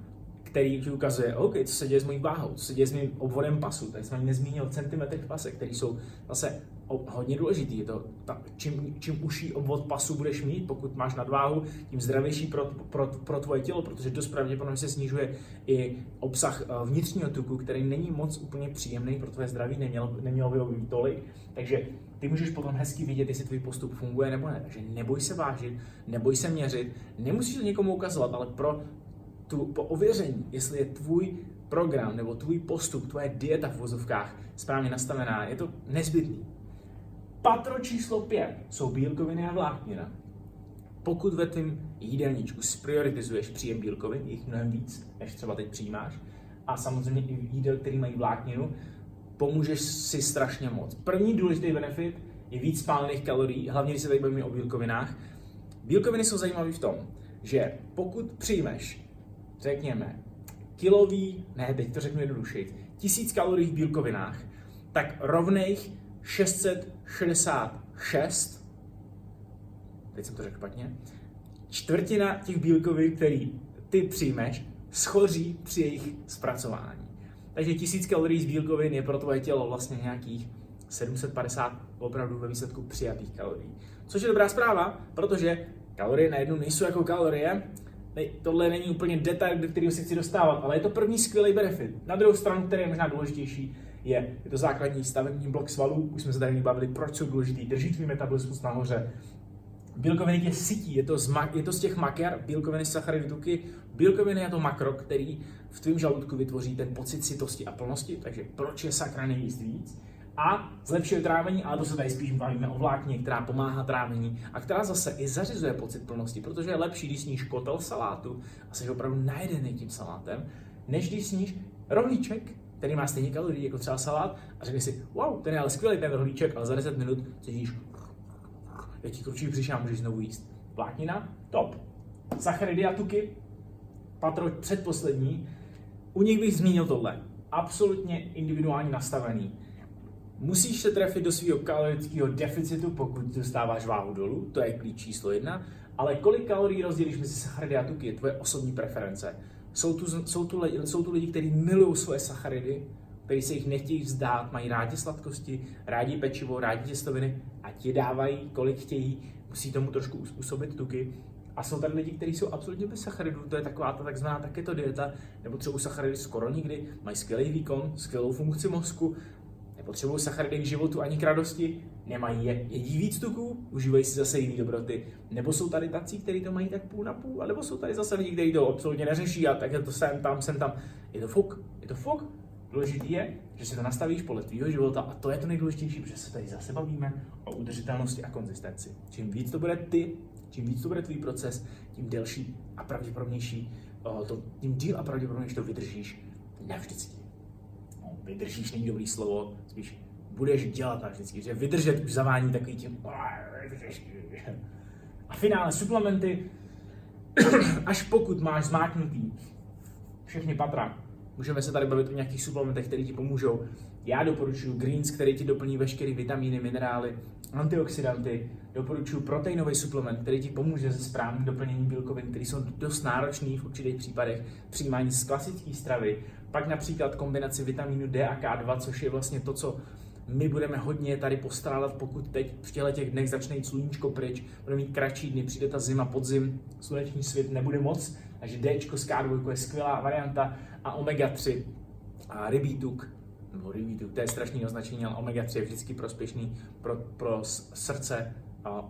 který ti ukazuje, OK, co se děje s mojí váhou, co se děje s mým obvodem pasu. Tady jsem ani nezmínil centimetry v pase, který jsou zase hodně důležitý. Je to, ta, čím, čím uší obvod pasu budeš mít, pokud máš nadváhu, tím zdravější pro, pro, pro tvoje tělo, protože dost pravděpodobně se snižuje i obsah eh, vnitřního tuku, který není moc úplně příjemný pro tvoje zdraví, nemělo, nemělo by ho být tolik. Takže ty můžeš potom hezky vidět, jestli tvůj postup funguje nebo ne. Takže neboj se vážit, neboj se měřit, nemusíš to někomu ukazovat, ale pro tu, po ověření, jestli je tvůj program nebo tvůj postup, tvoje dieta v vozovkách správně nastavená, je to nezbytný. Patro číslo 5 jsou bílkoviny a vláknina. Pokud ve tvém jídelníčku sprioritizuješ příjem bílkovin, jich mnohem víc, než třeba teď přijímáš, a samozřejmě i jídel, který mají vlákninu, pomůžeš si strašně moc. První důležitý benefit je víc spálených kalorií, hlavně když se tady bavíme o bílkovinách. Bílkoviny jsou zajímavé v tom, že pokud přijmeš, řekněme, kilový, ne, teď to řeknu jednodušeji, tisíc kalorií v bílkovinách, tak rovných 666, teď jsem to řekl špatně, čtvrtina těch bílkovin, který ty přijmeš, schoří při jejich zpracování. Takže 1000 kalorií z bílkovin je pro tvoje tělo vlastně nějakých 750 opravdu ve výsledku přijatých kalorií. Což je dobrá zpráva, protože kalorie najednou nejsou jako kalorie, tohle není úplně detail, do kterého se chci dostávat, ale je to první skvělý benefit. Na druhou stranu, který je možná důležitější, je, je to základní stavební blok svalů. Už jsme se tady bavili, proč jsou důležitý, drží tvůj metabolismus nahoře. Bílkoviny tě sytí, je to, z, je to z těch maker, bílkoviny, sacharidy, tuky. Bílkoviny je to makro, který v tvém žaludku vytvoří ten pocit sytosti a plnosti, takže proč je sakra nejvíc víc? A zlepšuje trávení, ale to se tady spíš bavíme o vlákně, která pomáhá trávení a která zase i zařizuje pocit plnosti, protože je lepší, když sníš kotel salátu a jsi opravdu najedený tím salátem, než když sníš rohlíček, který má stejně kalorií jako třeba salát a řekneš si, wow, ten je ale skvělý ten rohlíček, ale za 10 minut cítíš, jak ti kručí břiše a můžeš znovu jíst. Vláknina, top. Sacharidy a tuky, patro předposlední, u nich bych zmínil tohle. Absolutně individuálně nastavený Musíš se trefit do svého kalorického deficitu, pokud dostáváš váhu dolů, to je klíč číslo jedna, ale kolik kalorií rozdělíš mezi sacharidy a tuky je tvoje osobní preference. Jsou tu, jsou tu, jsou tu lidi, kteří milují svoje sacharidy, kteří se jich nechtějí vzdát, mají rádi sladkosti, rádi pečivo, rádi těstoviny a ti dávají, kolik chtějí, musí tomu trošku uspůsobit tuky. A jsou tady lidi, kteří jsou absolutně bez sacharidů, to je taková ta takzvaná takéto dieta, nebo třeba sacharidy skoro nikdy, mají skvělý výkon, skvělou funkci mozku, nepotřebují sacharidy k životu ani k radosti, nemají je, jedí víc tuků, užívají si zase jiný dobroty. Nebo jsou tady tací, kteří to mají tak půl na půl, nebo jsou tady zase lidi, kteří to absolutně neřeší a tak je to sem tam, sem tam. Je to fuk, je to fuk. Důležitý je, že si to nastavíš podle tvýho života a to je to nejdůležitější, protože se tady zase bavíme o udržitelnosti a konzistenci. Čím víc to bude ty, čím víc to bude tvůj proces, tím delší a pravděpodobnější, to, tím díl a pravděpodobnější to vydržíš navždycky vydržíš není dobrý slovo, spíš budeš dělat na vždycky, že vydržet už zavání takový tím a finále suplementy, až pokud máš zmáknutý všechny patra, můžeme se tady bavit o nějakých suplementech, které ti pomůžou. Já doporučuji greens, který ti doplní veškeré vitamíny, minerály, antioxidanty. Doporučuji proteinový suplement, který ti pomůže se správným doplněním bílkovin, které jsou dost náročné v určitých případech přijímání z klasické stravy. Pak například kombinaci vitamínu D a K2, což je vlastně to, co my budeme hodně tady postrádat, pokud teď v těchto těch dnech začne jít sluníčko pryč, budeme mít kratší dny, přijde ta zima, podzim, sluneční svět nebude moc, takže D z K2 je skvělá varianta a omega 3 a rybí tuk, nebo rybí tuk, to je strašný označení, ale omega 3 je vždycky prospěšný pro, pro srdce,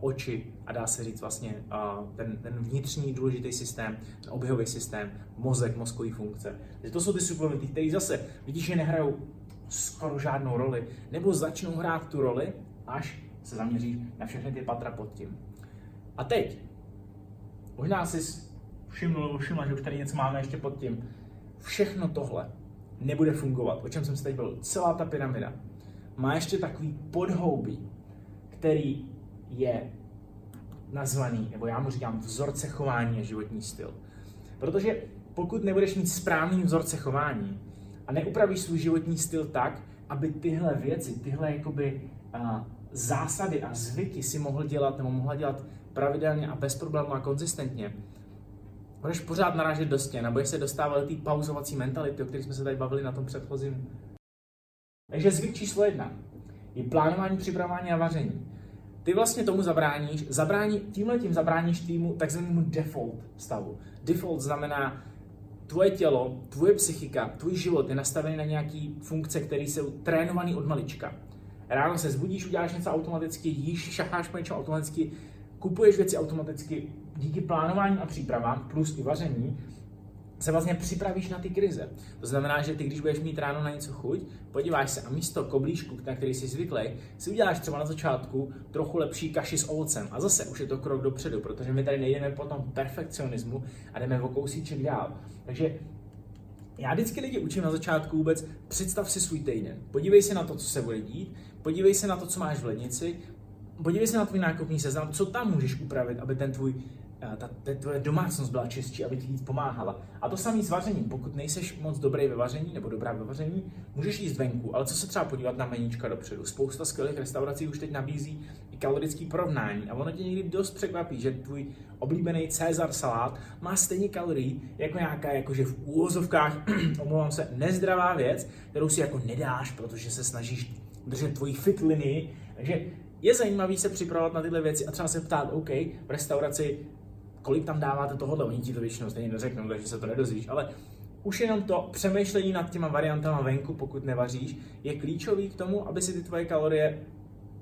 oči a dá se říct vlastně ten, ten vnitřní důležitý systém, ten oběhový systém, mozek, mozkový funkce. Takže to jsou ty suplementy, které zase, vidíš, že nehrajou skoro žádnou roli, nebo začnou hrát tu roli, až se zaměříš na všechny ty patra pod tím. A teď, možná si všiml všimla, že už tady něco máme ještě pod tím. Všechno tohle nebude fungovat, o čem jsem se teď byl. Celá ta pyramida má ještě takový podhoubí, který je nazvaný, nebo já mu říkám vzorce chování a životní styl. Protože pokud nebudeš mít správný vzorce chování a neupravíš svůj životní styl tak, aby tyhle věci, tyhle jakoby a, zásady a zvyky si mohl dělat nebo mohla dělat pravidelně a bez problémů a konzistentně, budeš pořád narážet do stěn a budeš se dostávat do té pauzovací mentality, o které jsme se tady bavili na tom předchozím. Takže zvyk číslo jedna je plánování, připravování a vaření. Ty vlastně tomu zabráníš, zabrání, tímhle tím zabráníš týmu takzvanému default stavu. Default znamená, tvoje tělo, tvoje psychika, tvůj život je nastavený na nějaký funkce, které jsou trénované od malička. Ráno se zbudíš, uděláš něco automaticky, jíš, šacháš po něčem automaticky, kupuješ věci automaticky díky plánování a přípravám, plus i vaření, se vlastně připravíš na ty krize. To znamená, že ty, když budeš mít ráno na něco chuť, podíváš se a místo koblížku, na který jsi zvyklý, si uděláš třeba na začátku trochu lepší kaši s ovocem. A zase už je to krok dopředu, protože my tady nejdeme po tom perfekcionismu a jdeme o kousíček dál. Takže Já vždycky lidi učím na začátku vůbec, představ si svůj týden. Podívej se na to, co se bude dít, podívej se na to, co máš v lednici, podívej se na tvůj nákupní seznam, co tam můžeš upravit, aby ten tvůj ta, ta tvoje domácnost byla čistší, aby ti víc pomáhala. A to samé s vařením. Pokud nejseš moc dobrý ve vaření nebo dobrá ve vaření, můžeš jíst venku, ale co se třeba podívat na meníčka dopředu. Spousta skvělých restaurací už teď nabízí i kalorický porovnání a ono tě někdy dost překvapí, že tvůj oblíbený Cezar salát má stejně kalorií jako nějaká jakože v úvozovkách, omlouvám se, nezdravá věc, kterou si jako nedáš, protože se snažíš držet tvoji fit linii. Takže je zajímavý se připravovat na tyhle věci a třeba se ptát, OK, v restauraci kolik tam dáváte tohohle, oni ti to většinou stejně neřeknou, takže se to nedozvíš, ale už jenom to přemýšlení nad těma variantama venku, pokud nevaříš, je klíčový k tomu, aby si ty tvoje kalorie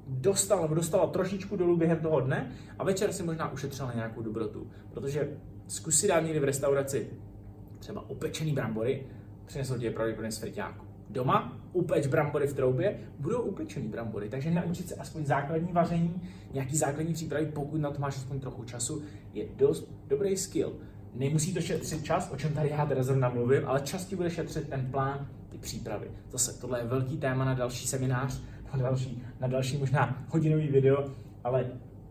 dostal nebo dostala trošičku dolů během toho dne a večer si možná ušetřila nějakou dobrotu. Protože zkus si dát někdy v restauraci třeba opečený brambory, přinesou ti je pravděpodobně z friťáku. Doma upeč brambory v troubě, budou upečený brambory, takže naučit se aspoň základní vaření, nějaký základní přípravy, pokud na to máš aspoň trochu času, je dost dobrý skill. Nemusí to šetřit čas, o čem tady já teda zrovna mluvím, ale čas ti bude šetřit ten plán, ty přípravy. Zase, tohle je velký téma na další seminář, na další, na další možná hodinový video, ale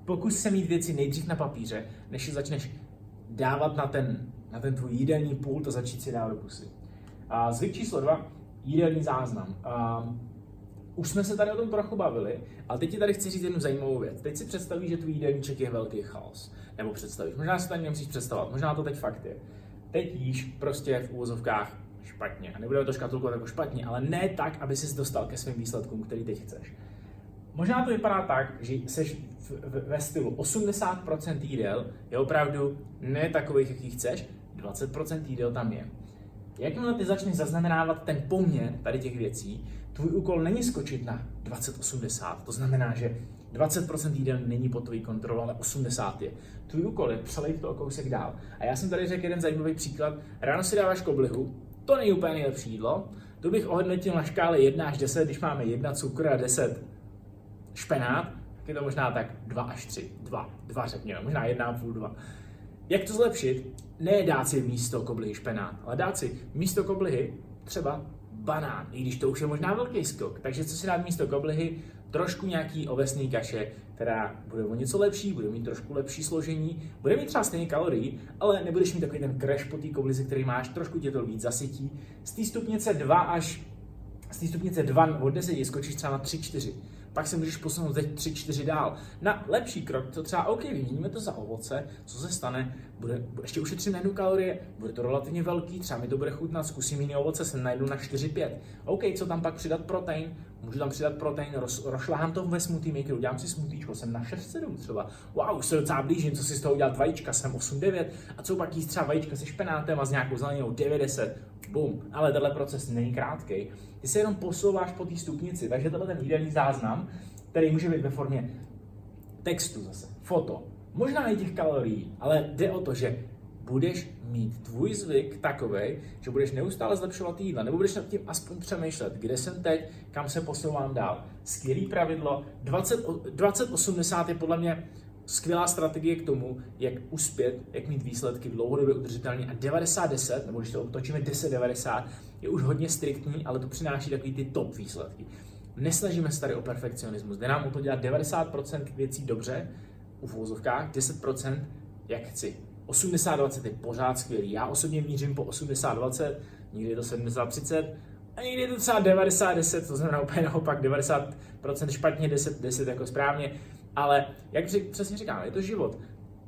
pokus se mít věci nejdřív na papíře, než je začneš dávat na ten, na ten tvůj jídelní pult a začít si dávat do pusy. A zvyk číslo dva, jídelní záznam. Um, už jsme se tady o tom trochu bavili, ale teď ti tady chci říct jednu zajímavou věc. Teď si představíš, že tvůj jídelníček je velký chaos. Nebo představíš. Možná se tady nemusíš představovat, možná to teď fakt je. Teď jíš prostě v úvozovkách špatně. A nebude to škatulkovat jako špatně, ale ne tak, aby ses dostal ke svým výsledkům, který teď chceš. Možná to vypadá tak, že jsi ve stylu 80% jídel je opravdu ne takových, jaký chceš, 20% jídel tam je. Jakmile ty začneš zaznamenávat ten poměr tady těch věcí, tvůj úkol není skočit na 20-80. To znamená, že 20% jídel není pod tvojí kontrolou, ale 80 je. Tvůj úkol je přelejt to o kousek dál. A já jsem tady řekl jeden zajímavý příklad. Ráno si dáváš koblihu, to není úplně nejlepší jídlo. To bych ohodnotil na škále 1 až 10, když máme 1 cukr a 10 špenát, tak je to možná tak 2 až 3. 2, 2 řekněme, možná 1,5, 2. Jak to zlepšit? Ne dát si místo koblihy špenát, ale dát si místo koblihy třeba banán, i když to už je možná velký skok. Takže co si dát místo koblihy? Trošku nějaký ovesný kaše, která bude o něco lepší, bude mít trošku lepší složení, bude mít třeba stejně kalorií, ale nebudeš mít takový ten crash po té koblize, který máš, trošku tě to víc zasytí. Z té stupnice 2 až z té stupnice 2 od 10 skočíš třeba na 3-4 pak se můžeš posunout ze 3-4 dál. Na lepší krok, to třeba OK, vyměníme to za ovoce, co se stane, bude, ještě ušetřím na jednu kalorie, bude to relativně velký, třeba mi to bude chutnat, zkusím jiný ovoce, jsem najdu na 4-5. OK, co tam pak přidat protein? Můžu tam přidat protein, roz, rozšláhám to ve smoothie makeru, dělám si smoothiečko, jsem na 6-7 třeba. Wow, už se docela blížím, co si z toho udělat vajíčka, jsem 8-9. A co pak jíst třeba vajíčka se špenátem a s nějakou zeleninou 9-10. Bum. Ale tenhle proces není krátký. Ty se jenom posouváš po té stupnici, takže tenhle ten jídelní záznam, který může být ve formě textu zase, foto, možná i těch kalorií, ale jde o to, že budeš mít tvůj zvyk takový, že budeš neustále zlepšovat jídla, nebo budeš nad tím aspoň přemýšlet, kde jsem teď, kam se posouvám dál. Skvělý pravidlo, 20-80 je podle mě skvělá strategie k tomu, jak uspět, jak mít výsledky dlouhodobě udržitelně a 90-10, nebo když to otočíme 10-90, je už hodně striktní, ale to přináší takový ty top výsledky. Nesnažíme se tady o perfekcionismus, jde nám o to dělat 90% věcí dobře, u vozovkách, 10% jak chci. 80-20 je pořád skvělý. Já osobně mířím po 80-20, někdy je to 70-30, a někdy je to třeba 90-10, to znamená úplně naopak 90% špatně, 10, 10 jako správně. Ale jak řek, přesně říkám, je to život.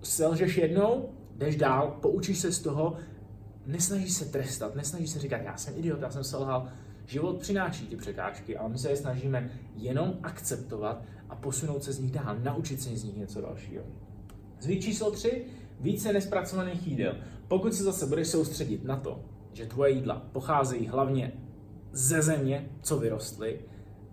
Selžeš jednou, jdeš dál, poučíš se z toho, nesnažíš se trestat, nesnažíš se říkat, já jsem idiot, já jsem selhal. Život přináší ty překážky, ale my se je snažíme jenom akceptovat a posunout se z nich dál, naučit se z nich něco dalšího. Zvyk číslo 3, více nespracovaných jídel. Pokud se zase budeš soustředit na to, že tvoje jídla pocházejí hlavně ze země, co vyrostly,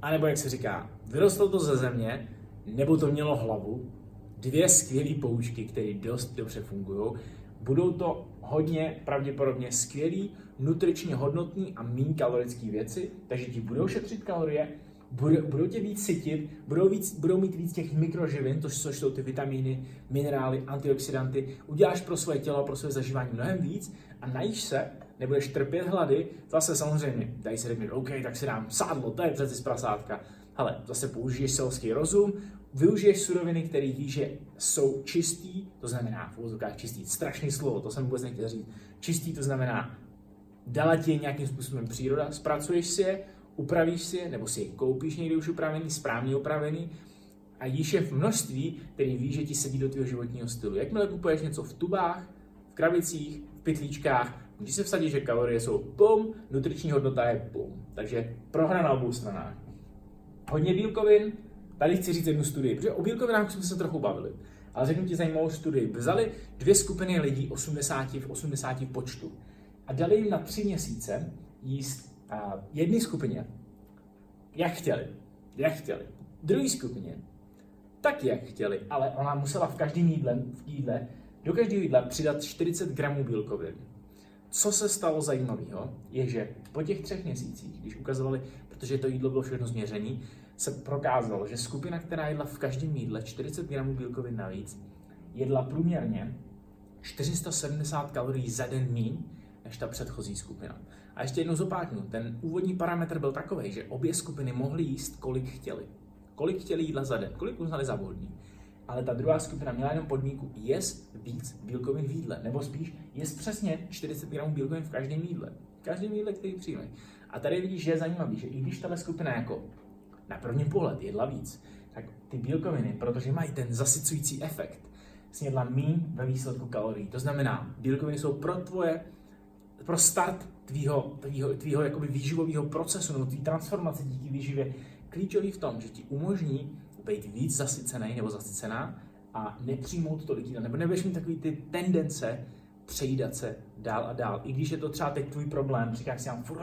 anebo jak se říká, vyrostlo to ze země, nebo to mělo hlavu, dvě skvělé poučky, které dost dobře fungují. Budou to hodně pravděpodobně skvělý, nutričně hodnotný a méně kalorické věci, takže ti budou šetřit kalorie, budou, budou tě víc sytit, budou, víc, budou mít víc těch mikroživin, to což jsou ty vitamíny, minerály, antioxidanty. Uděláš pro svoje tělo, pro své zažívání mnohem víc a najíš se nebudeš trpět hlady, zase samozřejmě, tady se řekne, OK, tak si dám sádlo, to je přeci z prasátka. Ale zase použiješ selský rozum, využiješ suroviny, které víš, že jsou čistý, to znamená v úzokách čistý, strašný slovo, to jsem vůbec nechtěl říct. Čistý to znamená, dala ti je nějakým způsobem příroda, zpracuješ si je, upravíš si je, nebo si je koupíš někdy už upravený, správně upravený, a jíš je v množství, který víš, že ti sedí do tvého životního stylu. Jakmile kupuješ něco v tubách, v krabicích, v pytlíčkách, když se vsadí, že kalorie jsou pum, nutriční hodnota je pum. Takže prohra na obou stranách. Hodně bílkovin, tady chci říct jednu studii, protože o bílkovinách jsme se trochu bavili. Ale řeknu ti zajímavou studii. Vzali dvě skupiny lidí 80 v 80 počtu a dali jim na tři měsíce jíst a jedné skupině, jak chtěli. Jak chtěli. Druhé skupině tak, jak chtěli, ale ona musela v každém jídle, v jídle do každého jídla přidat 40 gramů bílkovin. Co se stalo zajímavého, je, že po těch třech měsících, když ukazovali, protože to jídlo bylo všechno změření, se prokázalo, že skupina, která jedla v každém jídle 40 gramů bílkovin navíc, jedla průměrně 470 kalorií za den míň než ta předchozí skupina. A ještě jednou zopáknu, ten úvodní parametr byl takový, že obě skupiny mohly jíst, kolik chtěli kolik chtěli jídla za den, kolik uznali za vhodný. Ale ta druhá skupina měla jenom podmínku jes víc bílkovin v jídle, nebo spíš jes přesně 40 gramů bílkovin v každém jídle. V každém jídle, který přijme. A tady vidíš, že je zajímavý, že i když tahle skupina jako na první pohled jedla víc, tak ty bílkoviny, protože mají ten zasycující efekt, snědla míň ve výsledku kalorií. To znamená, bílkoviny jsou pro tvoje, pro start tvýho, tvýho, tvýho jakoby výživového procesu nebo tvý transformace díky výživě klíčový v tom, že ti umožní být víc zasycený nebo zasycená a nepřijmout tolik jídla, nebo nebudeš mít takový ty tendence přejídat se dál a dál. I když je to třeba teď tvůj problém, říkáš si, mám furt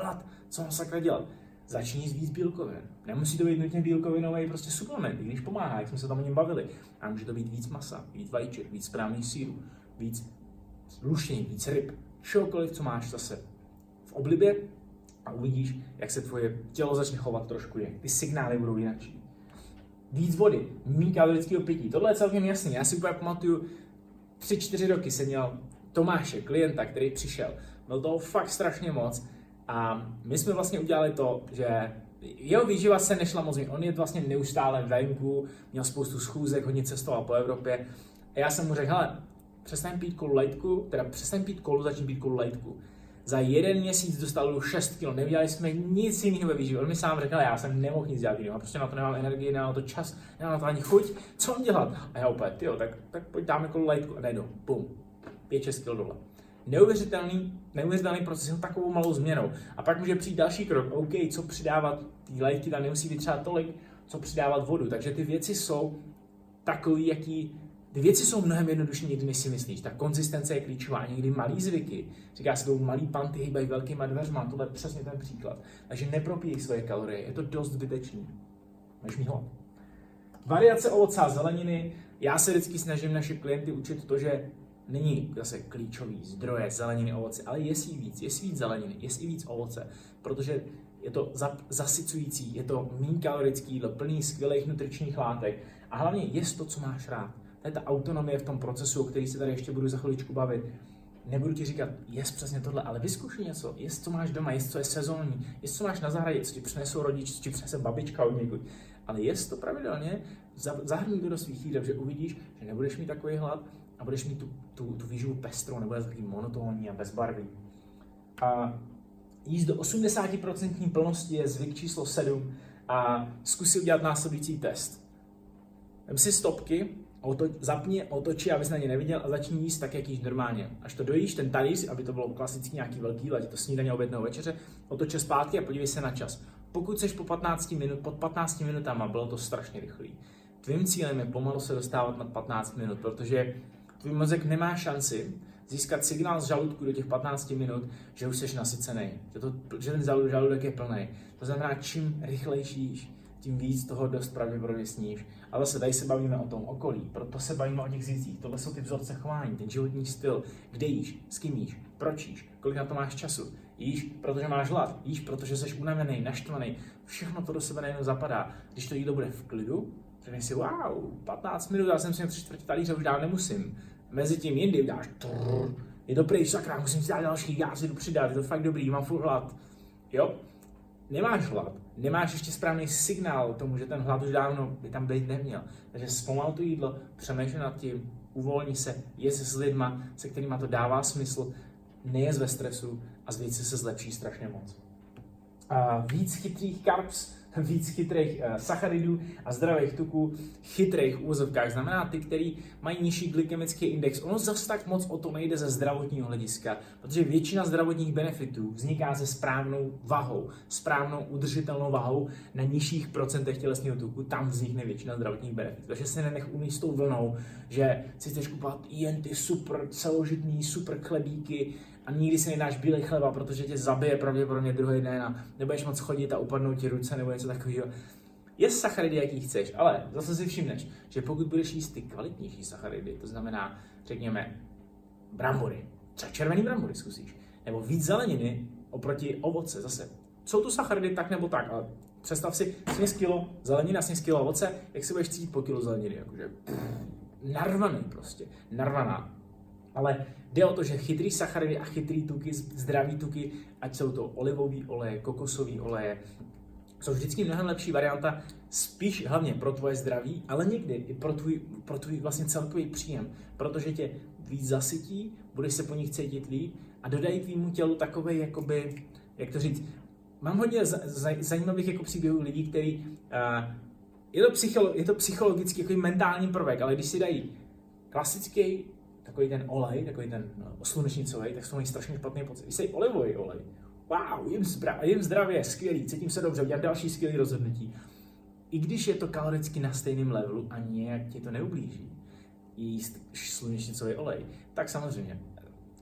co mám sakra dělat? Začni jíst víc bílkovin. Nemusí to být nutně bílkovinový prostě suplement, i když pomáhá, jak jsme se tam o něm bavili. A může to být víc masa, víc vajíček, víc správných sírů, víc luštění, víc ryb, čokoliv, co máš zase v oblibě, a uvidíš, jak se tvoje tělo začne chovat trošku jinak. Ty signály budou jinak. Víc vody, méně kalorického pití. Tohle je celkem jasný. Já si úplně pamatuju, tři, čtyři roky jsem měl Tomáše, klienta, který přišel. Byl toho fakt strašně moc. A my jsme vlastně udělali to, že jeho výživa se nešla moc. On je vlastně neustále venku, měl spoustu schůzek, hodně cestoval po Evropě. A já jsem mu řekl, hele, přestaň pít kolu lejtku, teda přestaň pít kolu, začni pít kolu lejtku. Za jeden měsíc dostal 6 kg, nedělali jsme nic jiného ve výživě. On mi sám řekl, já jsem nemohl nic dělat jiného, prostě na to nemám energii, nemám na to čas, nemám na to ani chuť, co mám dělat? A já opět, jo, tak, tak pojď dáme kolo lejtku a najednou, bum, 5-6 kg dole. Neuvěřitelný, neuvěřitelný proces jen takovou malou změnou. A pak může přijít další krok, OK, co přidávat, ty lejtky tam nemusí být třeba tolik, co přidávat vodu. Takže ty věci jsou takový, jaký ty věci jsou mnohem jednodušší někdy, než si myslíš. Ta konzistence je klíčová. Někdy malý zvyky, říká se to, malý panty hýbají velkýma dveřma, tohle je přesně ten příklad. Takže nepropíjej svoje kalorie, je to dost zbytečný. Máš mi. Variace ovoce a zeleniny. Já se vždycky snažím naše klienty učit to, že není zase klíčový zdroje zeleniny, ovoce, ale jestli víc, jestli víc zeleniny, jestli víc ovoce, protože je to zasycující, je to méně kalorický jídlo, plný skvělých nutričních látek a hlavně jest to, co máš rád. To je ta autonomie v tom procesu, o který se tady ještě budu za chviličku bavit. Nebudu ti říkat, jest přesně tohle, ale vyzkuš něco, jest, co máš doma, jest, co je sezónní, jest, co máš na zahradě, co ti přinesou rodič, co ti přinese babička od někud. Ale jest to pravidelně, zahrnuj to do svých jídel, že uvidíš, že nebudeš mít takový hlad a budeš mít tu, tu, tu výživu pestrou, nebude takový monotónní a bezbarvý. A jíst do 80% plnosti je zvyk číslo 7 a zkus si udělat následující test. Vem si stopky, oto, zapni, otoči, abys na ně neviděl a začni jíst tak, jak jíš normálně. Až to dojíš, ten talíř, aby to bylo klasicky nějaký velký jídlo, to snídaně, oběd nebo večeře, otoč zpátky a podívej se na čas. Pokud jsi po 15 minut, pod 15 minutama, bylo to strašně rychlý. Tvým cílem je pomalu se dostávat na 15 minut, protože tvůj mozek nemá šanci získat signál z žaludku do těch 15 minut, že už jsi nasycený, že, to, že ten žaludek je plný. To znamená, čím rychlejší tím víc toho dost pravděpodobně sníš. A zase tady se bavíme o tom okolí, proto se bavíme o těch zicích. Tohle jsou ty vzorce chování, ten životní styl, kde jíš, s kým jíš, proč jíš, kolik na to máš času. Jíš, protože máš hlad, jíš, protože jsi unavený, naštvaný. Všechno to do sebe najednou zapadá. Když to jídlo bude v klidu, řekneš si, wow, 15 minut, já jsem si tři čtvrtě talíře, už dál nemusím. Mezi tím jindy uděláš trrr, je to pryč, sakra, musím si dát další, já si jdu přidat, je to fakt dobrý, mám furt hlad. Jo? Nemáš hlad, nemáš ještě správný signál tomu, že ten hlad už dávno by tam být neměl. Takže zpomal to jídlo, přemýšlej nad tím, uvolni se, je s lidma, se kterými to dává smysl, nejez ve stresu a z věci se zlepší strašně moc. A víc chytrých carbs víc chytrých uh, sacharidů a zdravých tuků, chytrých úvozovkách, znamená ty, který mají nižší glykemický index. Ono zase tak moc o to nejde ze zdravotního hlediska, protože většina zdravotních benefitů vzniká se správnou vahou, správnou udržitelnou vahou na nižších procentech tělesného tuku, tam vznikne většina zdravotních benefitů. Takže se nenech umíst tou vlnou, že si chceš kupovat jen ty super celožitný, super chlebíky, nikdy si nedáš bílý chleba, protože tě zabije pravděpodobně druhý den a nebudeš moc chodit a upadnou ti ruce nebo něco takového. Je sacharidy, jaký chceš, ale zase si všimneš, že pokud budeš jíst ty kvalitnější sacharidy, to znamená, řekněme, brambory, třeba červený brambory zkusíš, nebo víc zeleniny oproti ovoce, zase. Jsou to sacharidy tak nebo tak, ale představ si sněz kilo zelenina, sněz kilo ovoce, jak si budeš cítit po kilo zeleniny, jakože narvaný prostě, narvaná. Ale jde o to, že chytrý sacharidy a chytrý tuky, zdraví tuky, ať jsou to olivový oleje, kokosový oleje, jsou vždycky mnohem lepší varianta, spíš hlavně pro tvoje zdraví, ale někdy i pro tvůj, pro tvůj vlastně celkový příjem, protože tě víc zasytí, budeš se po nich cítit líp a dodají tvýmu tělu takové, jakoby, jak to říct, mám hodně zajímavých jako příběhů lidí, kteří, uh, je to, psycholo, je to psychologický jako mentální prvek, ale když si dají klasický takový ten olej, takový ten no, slunečnicový, tak jsou mají strašně špatný pocit. Se olivový olej, wow, jim, zdra, jim zdravě, skvělý, cítím se dobře, udělám další skvělý rozhodnutí. I když je to kaloricky na stejném levelu a nějak ti to neublíží, jíst slunečnicový olej, tak samozřejmě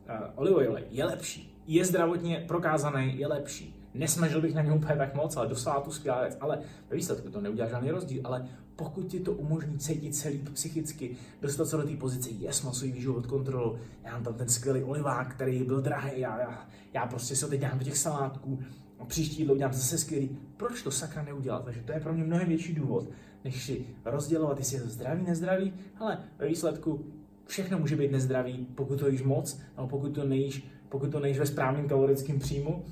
uh, olivový olej je lepší, je zdravotně prokázaný, je lepší. Nesmažil bych na něm úplně tak moc, ale do salátu skvělá věc. Ale ve výsledku to neudělá žádný rozdíl. Ale pokud ti to umožní cítit líp psychicky, dostat se do té pozice, yes, mám svůj výživu od kontrolu, já mám tam ten skvělý olivák, který byl drahý, já, já, já prostě se teď dám do těch salátků, a příští jídlo udělám zase skvělý. Proč to sakra neudělat? Takže to je pro mě mnohem větší důvod, než si rozdělovat, jestli je to zdravý, nezdravý, ale ve výsledku všechno může být nezdravý, pokud to jíš moc, nebo pokud to nejíš, pokud to nejíš ve správném kalorickém příjmu,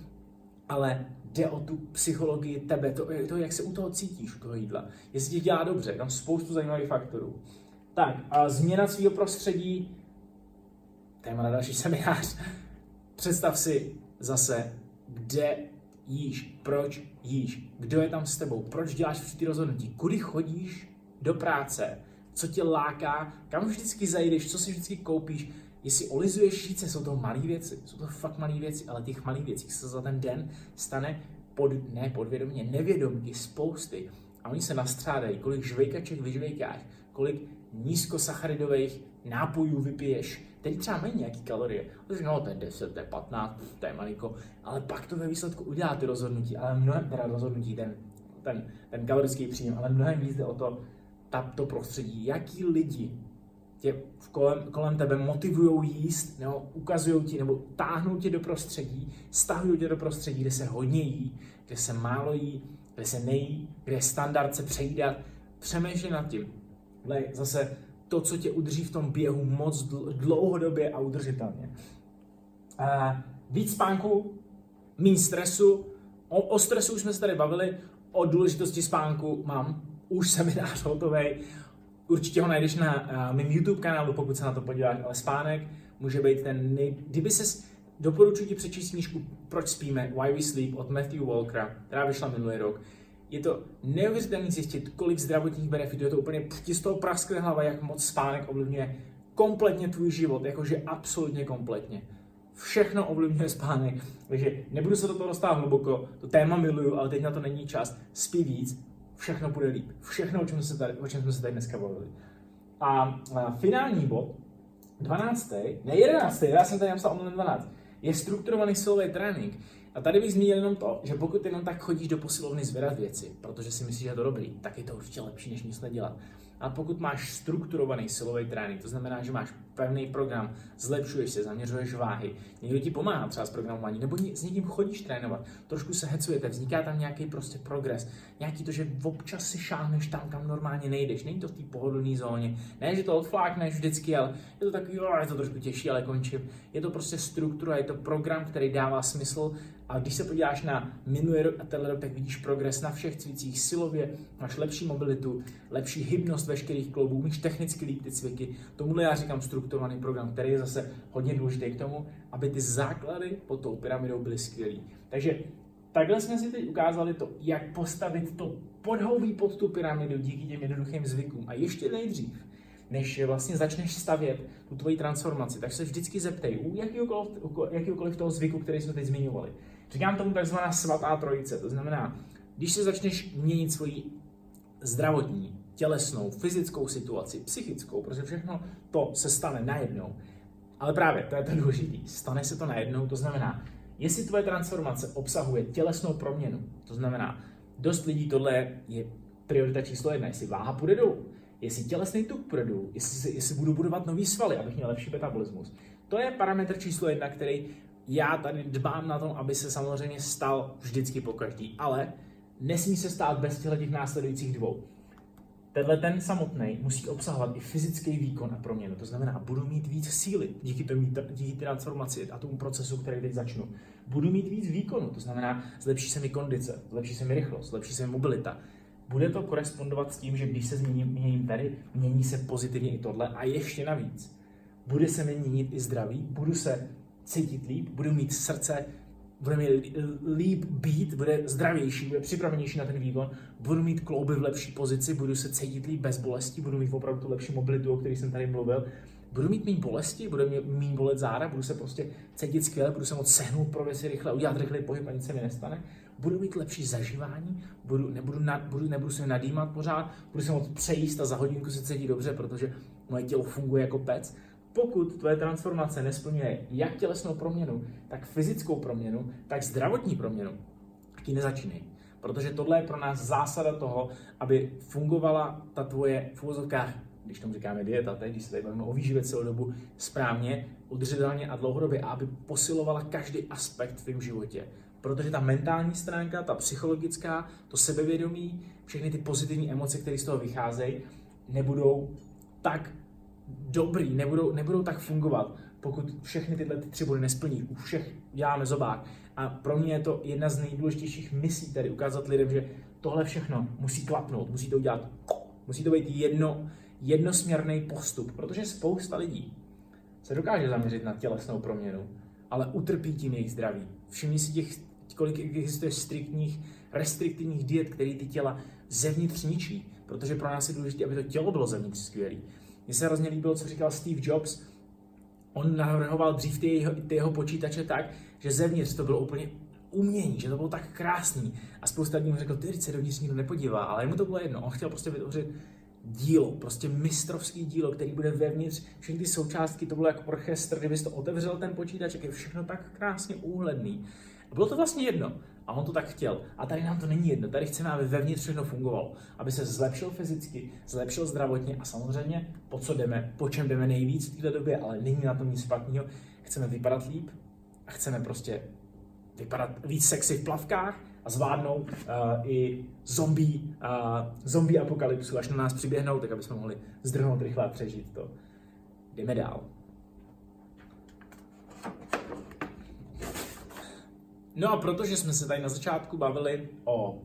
ale jde o tu psychologii tebe, to, to, jak se u toho cítíš, u toho jídla. Jestli ti dělá dobře, tam spoustu zajímavých faktorů. Tak, a změna svého prostředí, téma na další seminář. Představ si zase, kde jíš, proč jíš, kdo je tam s tebou, proč děláš ty rozhodnutí, kudy chodíš do práce, co tě láká, kam vždycky zajdeš, co si vždycky koupíš, Jestli olizuješ šíce, jsou to malé věci, jsou to fakt malé věci, ale těch malých věcí se za ten den stane pod, ne podvědomě, nevědomě spousty. A oni se nastřádají, kolik žvejkaček vyžvejkáš, kolik nízkosacharidových nápojů vypiješ, který třeba mají nějaký kalorie. Protože no, to je 10, to je 15, to je malinko, ale pak to ve výsledku udělá ty rozhodnutí, ale mnohem, teda rozhodnutí, ten, ten, ten kalorický příjem, ale mnohem víc jde o to, ta, to prostředí, jaký lidi tě kolem, kolem tebe motivují jíst, nebo ukazují ti, nebo táhnou tě do prostředí, stahují tě do prostředí, kde se hodně jí, kde se málo jí, kde se nejí, kde je standard se přejídat. Přemýšlej nad tím. Ale zase to, co tě udrží v tom běhu moc dlouhodobě a udržitelně. A víc spánku, méně stresu. O, o stresu už jsme se tady bavili, o důležitosti spánku mám už seminář hotový, Určitě ho najdeš na uh, mém YouTube kanálu, pokud se na to podíváš, ale spánek může být ten nej... Kdyby ses doporučuji ti přečíst knížku Proč spíme, Why We Sleep od Matthew Walkera, která vyšla minulý rok. Je to neuvěřitelné zjistit, kolik zdravotních benefitů, je to úplně ti z toho praskne hlava, jak moc spánek ovlivňuje kompletně tvůj život, jakože absolutně kompletně. Všechno ovlivňuje spánek, takže nebudu se do toho dostávat hluboko, to téma miluju, ale teď na to není čas. Spí víc, všechno bude líp. Všechno, o čem, se tady, o čem jsme se tady dneska bavili. A, a finální bod, 12. ne 11. já jsem tady napsal omylem 12. Je strukturovaný silový trénink. A tady bych zmínil jenom to, že pokud jenom tak chodíš do posilovny zvedat věci, protože si myslíš, že je to dobrý, tak je to určitě lepší, než nic nedělat. A pokud máš strukturovaný silový trénink, to znamená, že máš pevný program, zlepšuješ se, zaměřuješ váhy, někdo ti pomáhá třeba s programování, nebo s někým chodíš trénovat, trošku se hecujete, vzniká tam nějaký prostě progres, nějaký to, že občas si šáhneš tam, kam normálně nejdeš, není to v té pohodlné zóně, ne, že to odflákneš vždycky, ale je to takový, jo, je to trošku těžší, ale končím. Je to prostě struktura, je to program, který dává smysl. A když se podíváš na minulý rok a tenhle rok, tak vidíš progres na všech cvicích silově, máš lepší mobilitu, lepší hybnost veškerých kloubů, umíš technicky líp ty cviky. Tomuhle já říkám strukturovaný program, který je zase hodně důležitý k tomu, aby ty základy pod tou pyramidou byly skvělý. Takže takhle jsme si teď ukázali to, jak postavit to podhoubí pod tu pyramidu díky těm jednoduchým zvykům. A ještě nejdřív, než vlastně začneš stavět tu tvoji transformaci, tak se vždycky zeptej u jakýkoliv, jakýkoliv toho zvyku, který jsme teď zmiňovali. Říkám tomu takzvaná svatá trojice, to znamená, když se začneš měnit svoji zdravotní, tělesnou, fyzickou situaci, psychickou, protože všechno to se stane najednou. Ale právě, to je to důležité, stane se to najednou, to znamená, jestli tvoje transformace obsahuje tělesnou proměnu, to znamená, dost lidí tohle je priorita číslo jedna, jestli váha půjde dolů, jestli tělesný tuk půjde dolů, jestli, jestli budu budovat nový svaly, abych měl lepší metabolismus. To je parametr číslo jedna, který já tady dbám na tom, aby se samozřejmě stal vždycky po každý, ale nesmí se stát bez těch následujících dvou. Tenhle ten samotný musí obsahovat i fyzický výkon a proměnu. To znamená, budu mít víc síly díky, tomu, díky transformaci a tomu procesu, který teď začnu. Budu mít víc výkonu, to znamená, zlepší se mi kondice, zlepší se mi rychlost, zlepší se mi mobilita. Bude to korespondovat s tím, že když se změním, měním tady, mění se pozitivně i tohle a ještě navíc. Bude se mi měnit i zdraví, budu se cítit líp, budu mít srdce, bude mi líp být, bude zdravější, bude připravenější na ten výkon, budu mít klouby v lepší pozici, budu se cítit líp bez bolesti, budu mít opravdu tu lepší mobilitu, o které jsem tady mluvil, budu mít méně bolesti, budu mít méně bolet záda, budu se prostě cítit skvěle, budu se moct sehnout pro věci rychle, udělat rychlý pohyb a nic se mi nestane, budu mít lepší zažívání, budu, nebudu, nad, budu, nebudu se nadýmat pořád, budu se moct přejíst a za hodinku se cítit dobře, protože moje tělo funguje jako pec pokud tvoje transformace nesplňuje jak tělesnou proměnu, tak fyzickou proměnu, tak zdravotní proměnu, ti nezačínej. Protože tohle je pro nás zásada toho, aby fungovala ta tvoje v když tomu říkáme dieta, teď, když se tady bavíme o výživě celou dobu, správně, udržitelně a dlouhodobě, a aby posilovala každý aspekt v tvém životě. Protože ta mentální stránka, ta psychologická, to sebevědomí, všechny ty pozitivní emoce, které z toho vycházejí, nebudou tak dobrý, nebudou, nebudou tak fungovat, pokud všechny tyhle tři body nesplní. U všech děláme zobák. A pro mě je to jedna z nejdůležitějších misí tady ukázat lidem, že tohle všechno musí klapnout, musí to udělat, musí to být jedno, jednosměrný postup, protože spousta lidí se dokáže zaměřit na tělesnou proměnu, ale utrpí tím jejich zdraví. Všimni si těch, kolik existuje striktních, restriktivních diet, které ty těla zevnitř ničí, protože pro nás je důležité, aby to tělo bylo zevnitř skvělé. Mně se hrozně líbilo, co říkal Steve Jobs. On navrhoval dřív ty jeho, ty jeho počítače tak, že zevnitř to bylo úplně umění, že to bylo tak krásný. A spousta lidí mu řekl, ty se dovnitř nikdo nepodívá, ale mu to bylo jedno. On chtěl prostě vytvořit dílo, prostě mistrovský dílo, který bude vevnitř, všechny ty součástky, to bylo jako orchestr, kdybys to otevřel ten počítač, je všechno tak krásně úhledný. Bylo to vlastně jedno. A on to tak chtěl. A tady nám to není jedno. Tady chceme, aby vevnitř všechno fungovalo. Aby se zlepšil fyzicky, zlepšil zdravotně a samozřejmě, po co jdeme, po čem jdeme nejvíc v této době, ale není na tom nic špatného. Chceme vypadat líp a chceme prostě vypadat víc sexy v plavkách a zvládnout uh, i zombie, uh, zombie apokalypsu, až na nás přiběhnou, tak aby jsme mohli zdrhnout rychle a přežít to. Jdeme dál. No a protože jsme se tady na začátku bavili o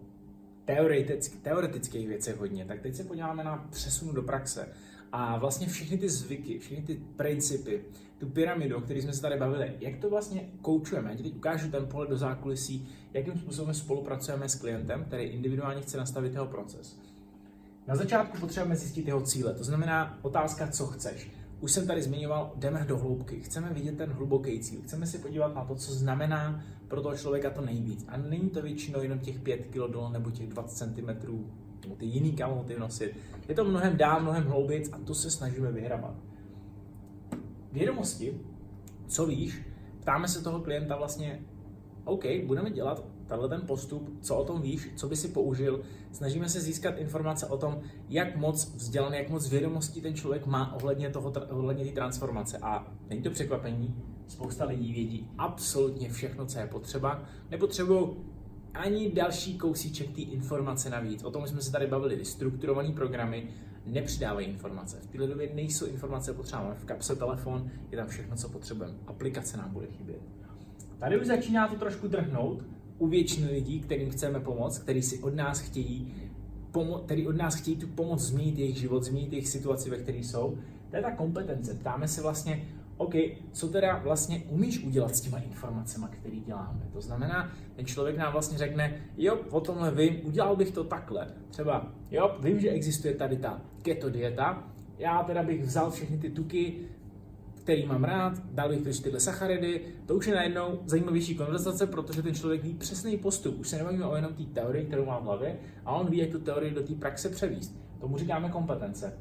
teoretick, teoretických věcech hodně, tak teď se podíváme na přesunu do praxe. A vlastně všechny ty zvyky, všechny ty principy, tu pyramidu, o které jsme se tady bavili, jak to vlastně koučujeme. Já ti teď ukážu ten pohled do zákulisí, jakým způsobem spolupracujeme s klientem, který individuálně chce nastavit jeho proces. Na začátku potřebujeme zjistit jeho cíle, to znamená otázka, co chceš. Už jsem tady zmiňoval, jdeme do hloubky, chceme vidět ten hluboký cíl, chceme si podívat na to, co znamená pro toho člověka to nejvíc. A není to většinou jenom těch 5 kg dolů nebo těch 20 cm, nebo ty jiný kamoty nosit. Je to mnohem dál, mnohem hloubic a to se snažíme vyhrabat. Vědomosti, co víš, ptáme se toho klienta vlastně, OK, budeme dělat tenhle ten postup, co o tom víš, co by si použil. Snažíme se získat informace o tom, jak moc vzdělaný, jak moc vědomostí ten člověk má ohledně toho, ohledně té transformace. A není to překvapení, spousta lidí vědí absolutně všechno, co je potřeba, nepotřebují ani další kousíček té informace navíc. O tom jsme se tady bavili. Strukturované programy nepřidávají informace. V této době nejsou informace potřeba. Máme v kapse telefon, je tam všechno, co potřebujeme. Aplikace nám bude chybět. Tady už začíná to trošku drhnout u většiny lidí, kterým chceme pomoct, který si od nás chtějí pomo- který od nás chtějí tu pomoc změnit jejich život, změnit jejich situaci, ve které jsou. To je ta kompetence. Ptáme se vlastně, OK, co teda vlastně umíš udělat s těma informacemi, které děláme. To znamená, ten člověk nám vlastně řekne, jo, o tomhle vím, udělal bych to takhle. Třeba, jo, vím, že existuje tady ta keto dieta, já teda bych vzal všechny ty tuky, který mám rád, dal bych pryč tyhle sacharidy, to už je najednou zajímavější konverzace, protože ten člověk ví přesný postup. Už se nebavíme o jenom té teorii, kterou má v hlavě, a on ví, jak tu teorii do té praxe převíst. Tomu říkáme kompetence.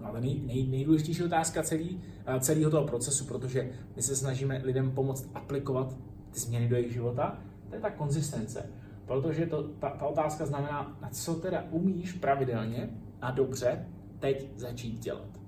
No ale nej, nej, nejdůležitější otázka celý, eh, celého toho procesu, protože my se snažíme lidem pomoct aplikovat ty změny do jejich života, to je ta konzistence. Protože to, ta, ta otázka znamená, na co teda umíš pravidelně a dobře teď začít dělat.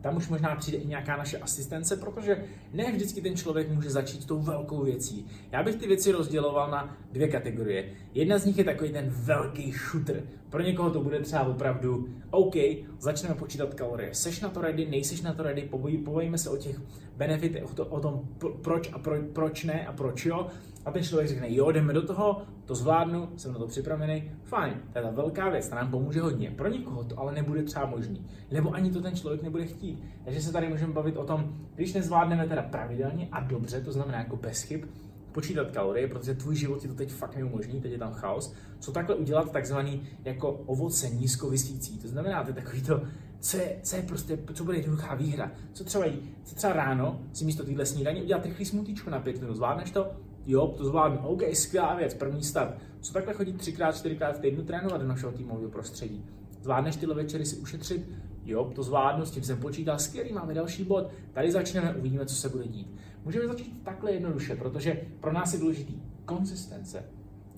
Tam už možná přijde i nějaká naše asistence, protože ne vždycky ten člověk může začít tou velkou věcí. Já bych ty věci rozděloval na dvě kategorie. Jedna z nich je takový ten velký shooter. Pro někoho to bude třeba opravdu OK, začneme počítat kalorie. Seš na to ready, nejseš na to ready, povojíme se o těch benefitech, o, to, o tom proč a pro, proč ne a proč jo. A ten člověk řekne, jo, jdeme do toho, to zvládnu, jsem na to připravený, fajn, to je ta velká věc, ta nám pomůže hodně. Pro někoho to ale nebude třeba možný, nebo ani to ten člověk nebude chtít. Takže se tady můžeme bavit o tom, když nezvládneme teda pravidelně a dobře, to znamená jako bez chyb, počítat kalorie, protože tvůj život je to teď fakt neumožní, teď je tam chaos, co takhle udělat takzvaný jako ovoce nízkovisící. To znamená, to je takový to, co je, co je prostě, co bude jednoduchá výhra. Co třeba, co třeba ráno si místo téhle snídaně udělat rychlý smutíčko na pět minut, zvládneš to? Jo, to zvládnu. OK, skvělá věc, první start. Co takhle chodit třikrát, čtyřikrát v týdnu trénovat do našeho týmového prostředí? Zvládneš tyhle večery si ušetřit? Jo, to zvládnu, s tím jsem počítal, skvělý, máme další bod. Tady začneme, uvidíme, co se bude dít. Můžeme začít takhle jednoduše, protože pro nás je důležitý konzistence.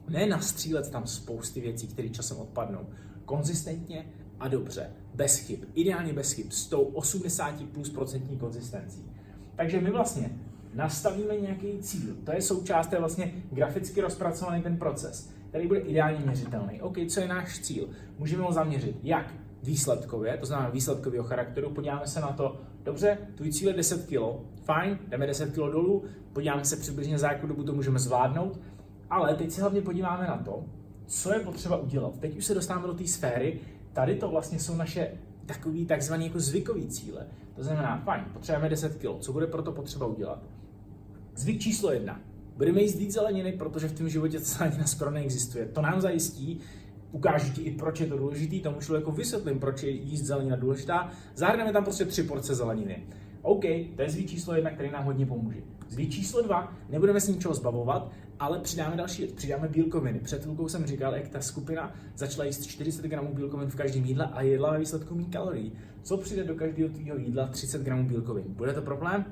Ne nastřílet tam spousty věcí, které časem odpadnou. Konzistentně a dobře, bez chyb, ideálně bez chyb, s tou 80 plus procentní konzistencí. Takže my vlastně nastavíme nějaký cíl. To je součást, to je vlastně graficky rozpracovaný ten proces, který bude ideálně měřitelný. OK, co je náš cíl? Můžeme ho zaměřit jak výsledkově, to znamená výsledkového charakteru, podíváme se na to, dobře, tvůj cíl je 10 kg, fajn, jdeme 10 kg dolů, podíváme se přibližně za jakou dobu to můžeme zvládnout, ale teď se hlavně podíváme na to, co je potřeba udělat. Teď už se dostáváme do té sféry, tady to vlastně jsou naše takový takzvaný jako zvykový cíle. To znamená, fajn, potřebujeme 10 kg, co bude pro to potřeba udělat? Zvyk číslo jedna. Budeme jíst zeleniny, protože v tom životě zelenina skoro neexistuje. To nám zajistí, ukážu ti i, proč je to důležitý, tomu člověku vysvětlím, proč je jíst zelenina důležitá. Zahrneme tam prostě tři porce zeleniny. OK, to je zvyk číslo jedna, který nám hodně pomůže. Zvyk číslo dva, nebudeme se ničeho zbavovat, ale přidáme další věc, přidáme bílkoviny. Před chvilkou jsem říkal, jak ta skupina začala jíst 40 gramů bílkovin v každém jídle a jedla ve výsledku méně kalorií. Co přijde do každého tvého jídla 30 gramů bílkovin? Bude to problém?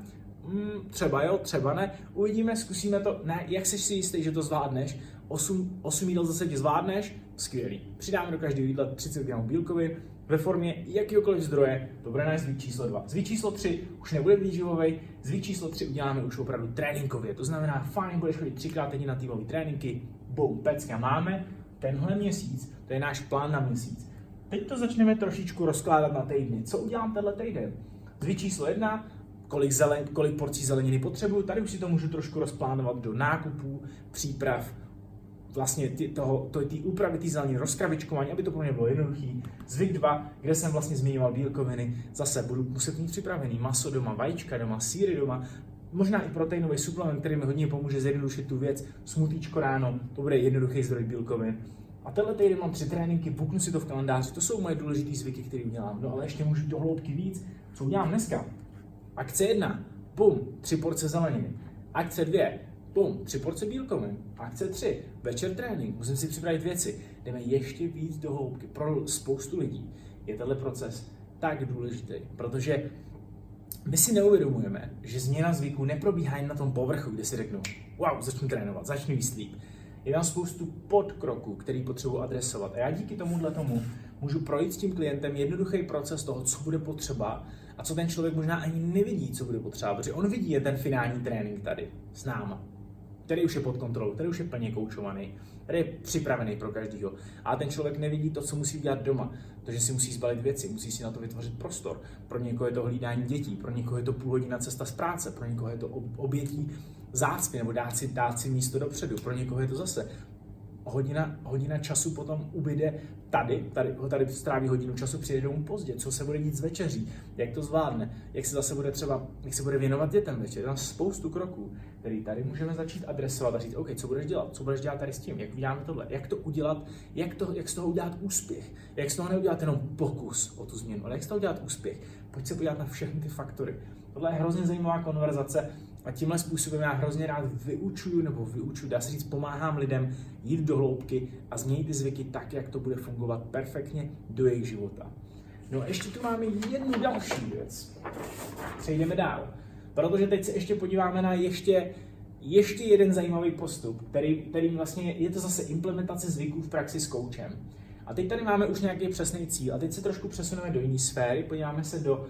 Hmm, třeba jo, třeba ne. Uvidíme, zkusíme to. Ne, jak jsi si jistý, že to zvládneš? 8, 8 jídel zase ti zvládneš? Skvělý. Přidáme do každého jídla 30 gramů bílkovin ve formě jakýkoliv zdroje. Bude náš zvyk číslo 2. Zvyk číslo 3 už nebude výživový, zvyk číslo 3 uděláme už opravdu tréninkově. To znamená, fajn, budeš chodit třikrát týdně na týmové tréninky, boom, pecka máme. Tenhle měsíc, to je náš plán na měsíc. Teď to začneme trošičku rozkládat na týdny. Co udělám tenhle týden? Zvyk číslo 1, kolik, zelen, kolik porcí zeleniny potřebuju. Tady už si to můžu trošku rozplánovat do nákupů, příprav, vlastně ty, toho, to, ty úpravy té zeleniny, rozkravičkování, aby to pro mě bylo jednoduchý. Zvyk 2, kde jsem vlastně zmiňoval bílkoviny, zase budu muset mít připravený maso doma, vajíčka doma, síry doma, možná i proteinový suplement, který mi hodně pomůže zjednodušit tu věc, smutíčko ráno, to bude jednoduchý zdroj bílkovin. A tenhle týden mám tři tréninky, buknu si to v kalendáři, to jsou moje důležité zvyky, které udělám. No ale ještě můžu do hloubky víc, co udělám dneska. Akce 1, bum, tři porce zeleniny. Akce 2, bum, tři porce bílkovin. Akce 3, večer trénink, musím si připravit věci. Jdeme ještě víc do hloubky. Pro spoustu lidí je tenhle proces tak důležitý, protože my si neuvědomujeme, že změna zvyků neprobíhá jen na tom povrchu, kde si řeknu, wow, začnu trénovat, začnu jíst líp. Je tam spoustu podkroků, který potřebuji adresovat. A já díky tomuhle tomu můžu projít s tím klientem jednoduchý proces toho, co bude potřeba a co ten člověk možná ani nevidí, co bude potřeba, protože on vidí je ten finální trénink tady s náma, který už je pod kontrolou, který už je plně koučovaný, který je připravený pro každého. A ten člověk nevidí to, co musí dělat doma, protože si musí zbalit věci, musí si na to vytvořit prostor. Pro někoho je to hlídání dětí, pro někoho je to půl hodina cesta z práce, pro někoho je to obětí zácpy nebo dát si, dát si místo dopředu, pro někoho je to zase hodina, hodina času potom ubyde tady, tady, tady stráví hodinu času, přijde domů pozdě, co se bude dít z večeří, jak to zvládne, jak se zase bude třeba, jak se bude věnovat dětem večer, tam spoustu kroků, který tady můžeme začít adresovat a říct, OK, co budeš dělat, co budeš dělat tady s tím, jak uděláme tohle, jak to udělat, jak, to, jak z toho udělat úspěch, jak z toho neudělat jenom pokus o tu změnu, ale jak z toho udělat úspěch. Pojď se podívat na všechny ty faktory. Tohle je hrozně zajímavá konverzace a tímhle způsobem já hrozně rád vyučuju nebo vyučuju, dá se říct, pomáhám lidem jít do hloubky a změnit ty zvyky tak, jak to bude fungovat perfektně do jejich života. No a ještě tu máme jednu další věc. Přejdeme dál. Protože teď se ještě podíváme na ještě, ještě jeden zajímavý postup, který, který vlastně je to zase implementace zvyků v praxi s koučem. A teď tady máme už nějaký přesný cíl. A teď se trošku přesuneme do jiné sféry, podíváme se do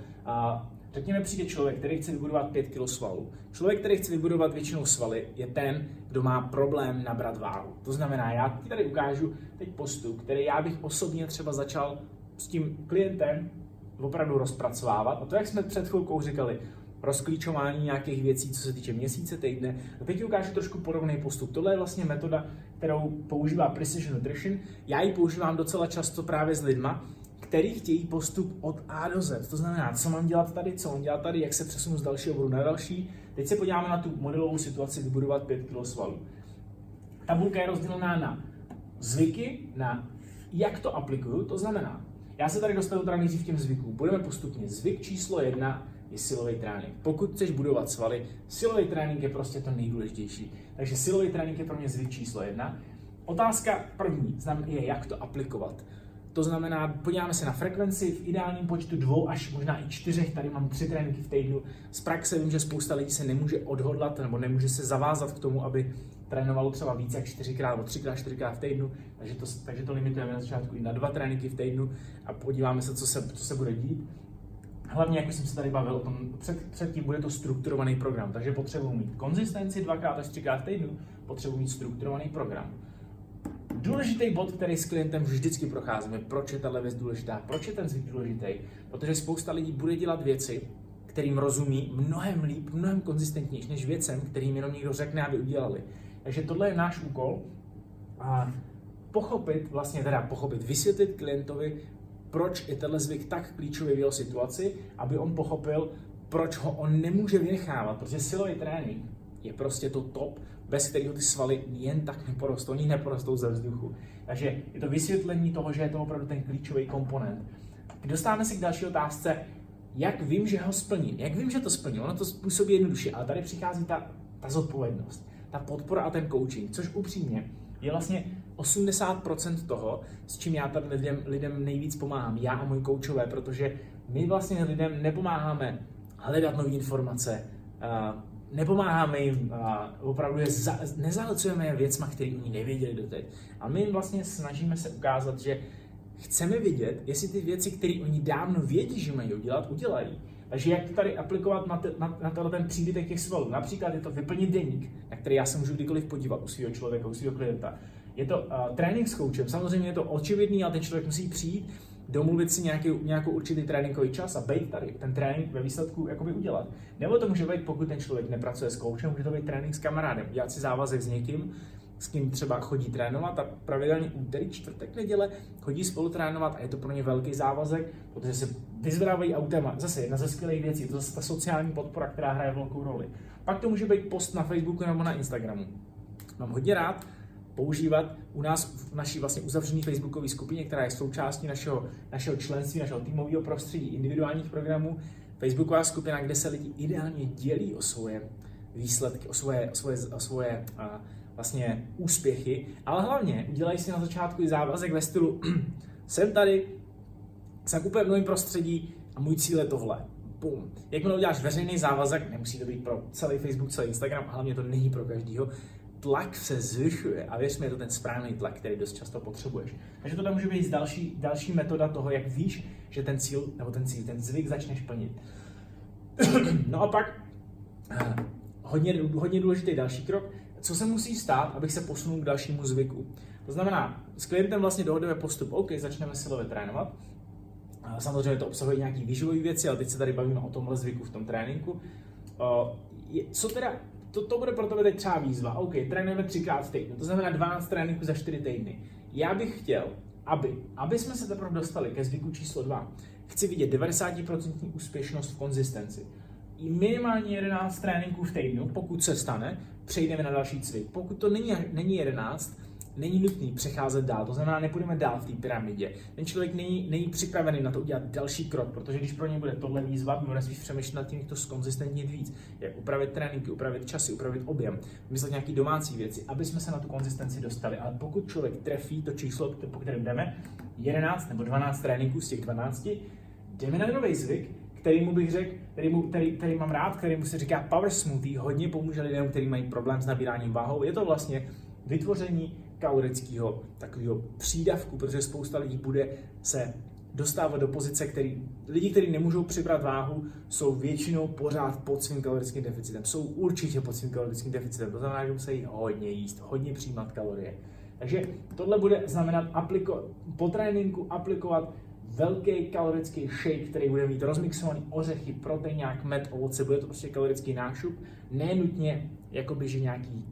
Řekněme, přijde člověk, který chce vybudovat 5 kg svalů. Člověk, který chce vybudovat většinou svaly, je ten, kdo má problém nabrat váhu. To znamená, já ti tady ukážu teď postup, který já bych osobně třeba začal s tím klientem opravdu rozpracovávat. A to, jak jsme před chvilkou říkali, rozklíčování nějakých věcí, co se týče měsíce, týdne. A teď ti ukážu trošku podobný postup. Tohle je vlastně metoda, kterou používá Precision Nutrition. Já ji používám docela často právě s lidma, který chtějí postup od A do Z. To znamená, co mám dělat tady, co mám dělat tady, jak se přesunu z dalšího bodu na další. Teď se podíváme na tu modelovou situaci vybudovat 5 kg svalů. Tabulka je rozdělená na zvyky, na jak to aplikuju, to znamená, já se tady dostanu teda nejdřív těm zvykům. Budeme postupně. Zvyk číslo jedna je silový trénink. Pokud chceš budovat svaly, silový trénink je prostě to nejdůležitější. Takže silový trénink je pro mě zvyk číslo jedna. Otázka první je, jak to aplikovat. To znamená, podíváme se na frekvenci v ideálním počtu dvou až možná i čtyřech, tady mám tři tréninky v týdnu. Z praxe vím, že spousta lidí se nemůže odhodlat nebo nemůže se zavázat k tomu, aby trénovalo třeba více jak čtyřikrát nebo třikrát, čtyřikrát v týdnu, takže to, takže to limitujeme na začátku i na dva tréninky v týdnu a podíváme se, co se, co se bude dít. Hlavně, jak jsem se tady bavil o tom, před, předtím bude to strukturovaný program, takže potřebuji mít konzistenci dvakrát až třikrát v týdnu, potřebuji mít strukturovaný program. Důležitý bod, který s klientem vždycky procházíme, proč je tahle věc důležitá, proč je ten zvyk důležitý, protože spousta lidí bude dělat věci, kterým rozumí mnohem líp, mnohem konzistentnější než věcem, kterým jenom někdo řekne, aby udělali. Takže tohle je náš úkol a pochopit, vlastně teda pochopit, vysvětlit klientovi, proč je tenhle zvyk tak klíčový v jeho situaci, aby on pochopil, proč ho on nemůže vynechávat, protože silový trénink je prostě to top, bez kterého ty svaly jen tak neporostou, oni neporostou ze vzduchu. Takže je to vysvětlení toho, že je to opravdu ten klíčový komponent. Dostáváme se k další otázce, jak vím, že ho splním, jak vím, že to splním. Ono to způsobí jednoduše, ale tady přichází ta, ta zodpovědnost, ta podpora a ten coaching, což upřímně je vlastně 80% toho, s čím já tady lidem, lidem nejvíc pomáhám, já a můj koučové, protože my vlastně lidem nepomáháme hledat nové informace, nepomáháme jim, a opravdu je za, nezahlcujeme je věcma, které oni nevěděli doteď. A my jim vlastně snažíme se ukázat, že chceme vidět, jestli ty věci, které oni dávno vědí, že mají udělat, udělají. Takže jak to tady aplikovat na, te, na, na tenhle ten příbytek těch svalů? Například je to vyplnit deník, na který já se můžu kdykoliv podívat u svého člověka, u svého klienta. Je to uh, trénink s koučem, samozřejmě je to očividný, ale ten člověk musí přijít, domluvit si nějaký, nějakou určitý tréninkový čas a být tady, ten trénink ve výsledku jakoby udělat. Nebo to může být, pokud ten člověk nepracuje s koučem, může to být trénink s kamarádem, udělat si závazek s někým, s kým třeba chodí trénovat a pravidelně úterý, čtvrtek, neděle chodí spolu trénovat a je to pro ně velký závazek, protože se vyzdravují autem. Zase jedna ze skvělých věcí, to je ta sociální podpora, která hraje velkou roli. Pak to může být post na Facebooku nebo na Instagramu. Mám hodně rád, používat u nás v naší vlastně uzavřené facebookové skupině, která je součástí našeho, našeho členství, našeho týmového prostředí, individuálních programů. Facebooková skupina, kde se lidi ideálně dělí o svoje výsledky, o svoje, o svoje, o svoje a, vlastně úspěchy, ale hlavně udělají si na začátku i závazek ve stylu jsem tady, jsem úplně v novém prostředí a můj cíl je tohle. Bum. Jakmile uděláš veřejný závazek, nemusí to být pro celý Facebook, celý Instagram, a hlavně to není pro každýho, tlak se zvyšuje a věř mi, je to ten správný tlak, který dost často potřebuješ. Takže tohle může být další, další metoda toho, jak víš, že ten cíl, nebo ten cíl, ten zvyk začneš plnit. no a pak eh, hodně, hodně důležitý další krok, co se musí stát, abych se posunul k dalšímu zvyku. To znamená, s klientem vlastně dohodneme postup, OK, začneme silově trénovat. Samozřejmě to obsahuje nějaké výživové věci, ale teď se tady bavíme o tomhle zvyku v tom tréninku. Co teda, to, to bude pro tebe teď třeba výzva. OK, trénujeme třikrát v týdnu, to znamená 12 tréninků za 4 týdny. Já bych chtěl, aby, aby jsme se teprve dostali ke zvyku číslo 2, chci vidět 90% úspěšnost v konzistenci. I minimálně 11 tréninků v týdnu, pokud se stane, přejdeme na další cvik. Pokud to není, není 11, není nutný přecházet dál, to znamená, nepůjdeme dál v té pyramidě. Ten člověk není, není připravený na to udělat další krok, protože když pro ně bude tohle výzva, bude spíš přemýšlet nad tím, jak to skonzistentnit víc, jak upravit tréninky, upravit časy, upravit objem, myslet nějaký domácí věci, aby jsme se na tu konzistenci dostali. Ale pokud člověk trefí to číslo, po kterém jdeme, 11 nebo 12 tréninků z těch 12, jdeme na nový zvyk, který mu bych řekl, který, mu, který, který mám rád, který mu se říká power smoothie, hodně pomůže lidem, kteří mají problém s nabíráním váhou. Je to vlastně vytvoření kalorického takového přídavku, protože spousta lidí bude se dostávat do pozice, který lidi, kteří nemůžou přibrat váhu, jsou většinou pořád pod svým kalorickým deficitem. Jsou určitě pod svým kalorickým deficitem. To znamená, že musí hodně jíst, hodně přijímat kalorie. Takže tohle bude znamenat apliko- po tréninku aplikovat velký kalorický shake, který bude mít rozmixovaný ořechy, proteinák, med, ovoce, bude to prostě kalorický nášup, ne nutně jakoby, že nějaký,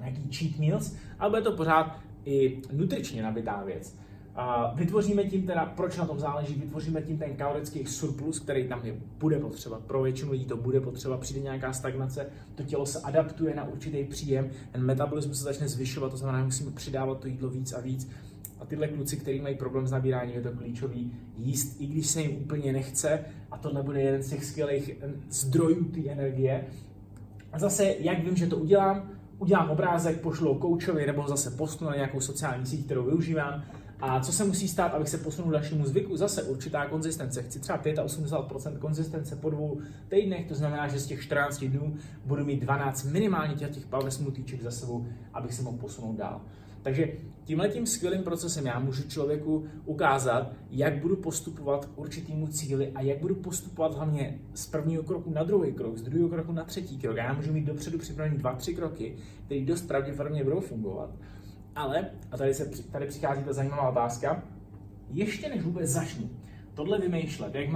nějaký cheat meals, ale bude to pořád i nutričně nabitá věc. A vytvoříme tím teda, proč na tom záleží, vytvoříme tím ten kalorický surplus, který tam je, bude potřeba. Pro většinu lidí to bude potřeba, přijde nějaká stagnace, to tělo se adaptuje na určitý příjem, ten metabolismus se začne zvyšovat, to znamená, že musíme přidávat to jídlo víc a víc a tyhle kluci, kteří mají problém s nabíráním, je to klíčový jíst, i když se jim úplně nechce. A tohle bude jeden z těch skvělých eh, zdrojů té energie. A zase, jak vím, že to udělám, udělám obrázek, pošlu koučovi nebo zase postnu na nějakou sociální síť, kterou využívám. A co se musí stát, abych se posunul dalšímu zvyku? Zase určitá konzistence. Chci třeba 85% konzistence po dvou týdnech, to znamená, že z těch 14 dnů budu mít 12 minimálně těch, těch power smoothieček za sebou, abych se mohl posunout dál. Takže tímhle tím skvělým procesem já můžu člověku ukázat, jak budu postupovat k určitému cíli a jak budu postupovat hlavně z prvního kroku na druhý krok, z druhého kroku na třetí krok. Já můžu mít dopředu připravený dva, tři kroky, které dost pravděpodobně budou fungovat. Ale, a tady, se, tady přichází ta zajímavá otázka, ještě než vůbec začnu tohle vymýšlet, jak,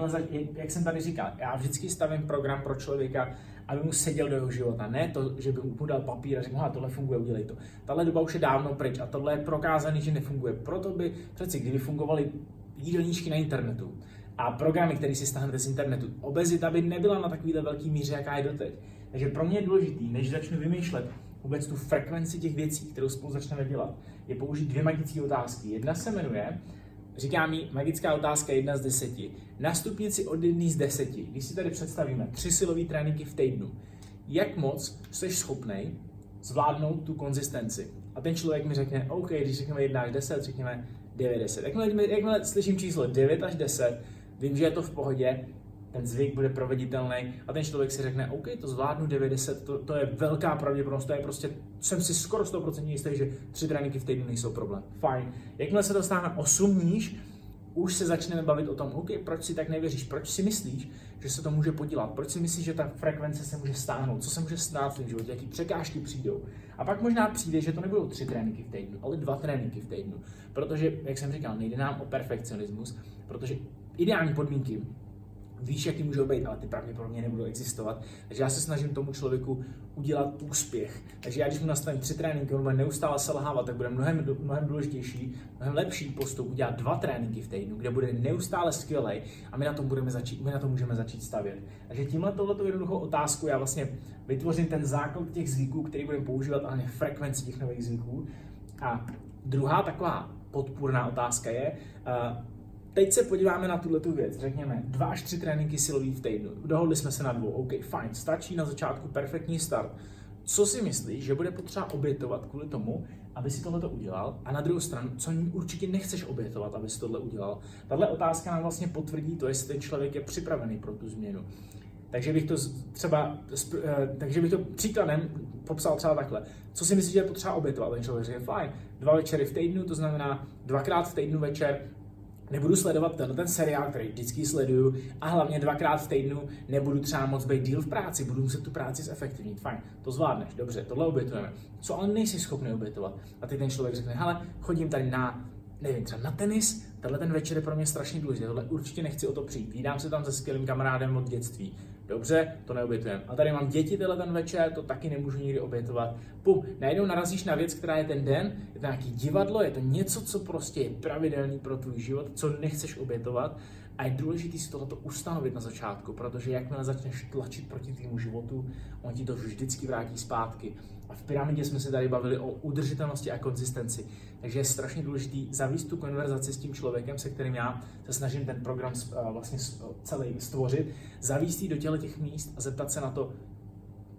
jak jsem tady říkal, já vždycky stavím program pro člověka, aby mu seděl do jeho života. Ne to, že by mu dal papír a řekl, tohle funguje, udělej to. Tahle doba už je dávno pryč a tohle je prokázaný, že nefunguje. Proto by přeci, kdyby fungovaly jídelníčky na internetu a programy, které si stáhnete z internetu, obezita by nebyla na takovýhle velký míře, jaká je doteď. Takže pro mě je důležitý, než začnu vymýšlet vůbec tu frekvenci těch věcí, kterou spolu začneme dělat, je použít dvě magické otázky. Jedna se jmenuje, Říká mi magická otázka jedna z deseti. Na stupnici od jedné z deseti, když si tady představíme tři silové tréninky v týdnu, jak moc jsi schopný zvládnout tu konzistenci? A ten člověk mi řekne, OK, když řekneme 1 až 10, řekněme 9, 10. Jakmile, jakmile slyším číslo 9 až 10, vím, že je to v pohodě, ten zvyk bude proveditelný a ten člověk si řekne, OK, to zvládnu 90, to, to je velká pravděpodobnost, to je prostě, jsem si skoro 100% jistý, že tři tréninky v týdnu nejsou problém. Fajn. Jakmile se dostáváme 8 níž, už se začneme bavit o tom, OK, proč si tak nevěříš, proč si myslíš, že se to může podělat, proč si myslíš, že ta frekvence se může stáhnout, co se může stát v životě, jaký překážky přijdou. A pak možná přijde, že to nebudou tři tréninky v týdnu, ale dva tréninky v týdnu. Protože, jak jsem říkal, nejde nám o perfekcionismus, protože ideální podmínky víš, jaký můžou být, ale ty pravděpodobně nebudou existovat. Takže já se snažím tomu člověku udělat úspěch. Takže já, když mu nastavím tři tréninky, on bude neustále selhávat, tak bude mnohem, mnohem důležitější, mnohem lepší postup udělat dva tréninky v týdnu, kde bude neustále skvělý a my na tom, budeme začít, my na tom můžeme začít stavět. Takže tímhle tohleto jednoduchou otázku já vlastně vytvořím ten základ těch zvyků, který budeme používat, ale frekvenci těch nových zvyků. A druhá taková podpůrná otázka je, uh, Teď se podíváme na tuhle tu věc. Řekněme, dva až tři tréninky silový v týdnu. Dohodli jsme se na dvou. OK, fajn, stačí na začátku perfektní start. Co si myslíš, že bude potřeba obětovat kvůli tomu, aby si tohle udělal? A na druhou stranu, co určitě nechceš obětovat, aby si tohle udělal? Tahle otázka nám vlastně potvrdí to, jestli ten člověk je připravený pro tu změnu. Takže bych to třeba, eh, takže bych to příkladem popsal třeba takhle. Co si myslíš, že je potřeba obětovat? Ten člověk říká, fajn, dva večery v týdnu, to znamená dvakrát v týdnu večer, nebudu sledovat ten, ten seriál, který vždycky sleduju a hlavně dvakrát v týdnu nebudu třeba moc být díl v práci, budu muset tu práci zefektivnit. Fajn, to zvládneš, dobře, tohle obětujeme. Co ale nejsi schopný obětovat? A teď ten člověk řekne, hele, chodím tady na nevím, třeba na tenis, tenhle ten večer je pro mě strašně důležitý, tohle určitě nechci o to přijít. Vídám se tam se skvělým kamarádem od dětství. Dobře, to neobětujeme. A tady mám děti tenhle ten večer, to taky nemůžu nikdy obětovat. Pum, najednou narazíš na věc, která je ten den, je to nějaký divadlo, je to něco, co prostě je pravidelný pro tvůj život, co nechceš obětovat. A je důležité si tohleto ustanovit na začátku, protože jakmile začneš tlačit proti tvému životu, on ti to vždycky vrátí zpátky. A v pyramidě jsme se tady bavili o udržitelnosti a konzistenci. Takže je strašně důležité zavíst tu konverzaci s tím člověkem, se kterým já se snažím ten program vlastně celý stvořit, zavíst do těle těch míst a zeptat se na to,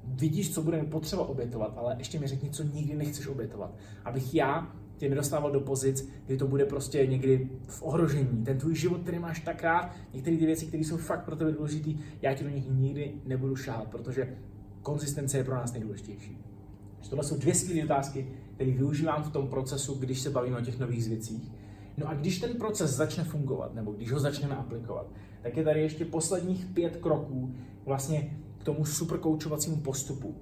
vidíš, co budeme potřeba obětovat, ale ještě mi řekni, co nikdy nechceš obětovat. Abych já tě nedostával do pozic, kdy to bude prostě někdy v ohrožení. Ten tvůj život, který máš tak rád, některé ty věci, které jsou fakt pro tebe důležité, já ti do nich nikdy nebudu šáhat, protože konzistence je pro nás nejdůležitější. Tohle jsou dvě skvělé otázky, které využívám v tom procesu, když se bavíme o těch nových věcích. No a když ten proces začne fungovat, nebo když ho začneme aplikovat, tak je tady ještě posledních pět kroků vlastně k tomu superkoučovacímu postupu.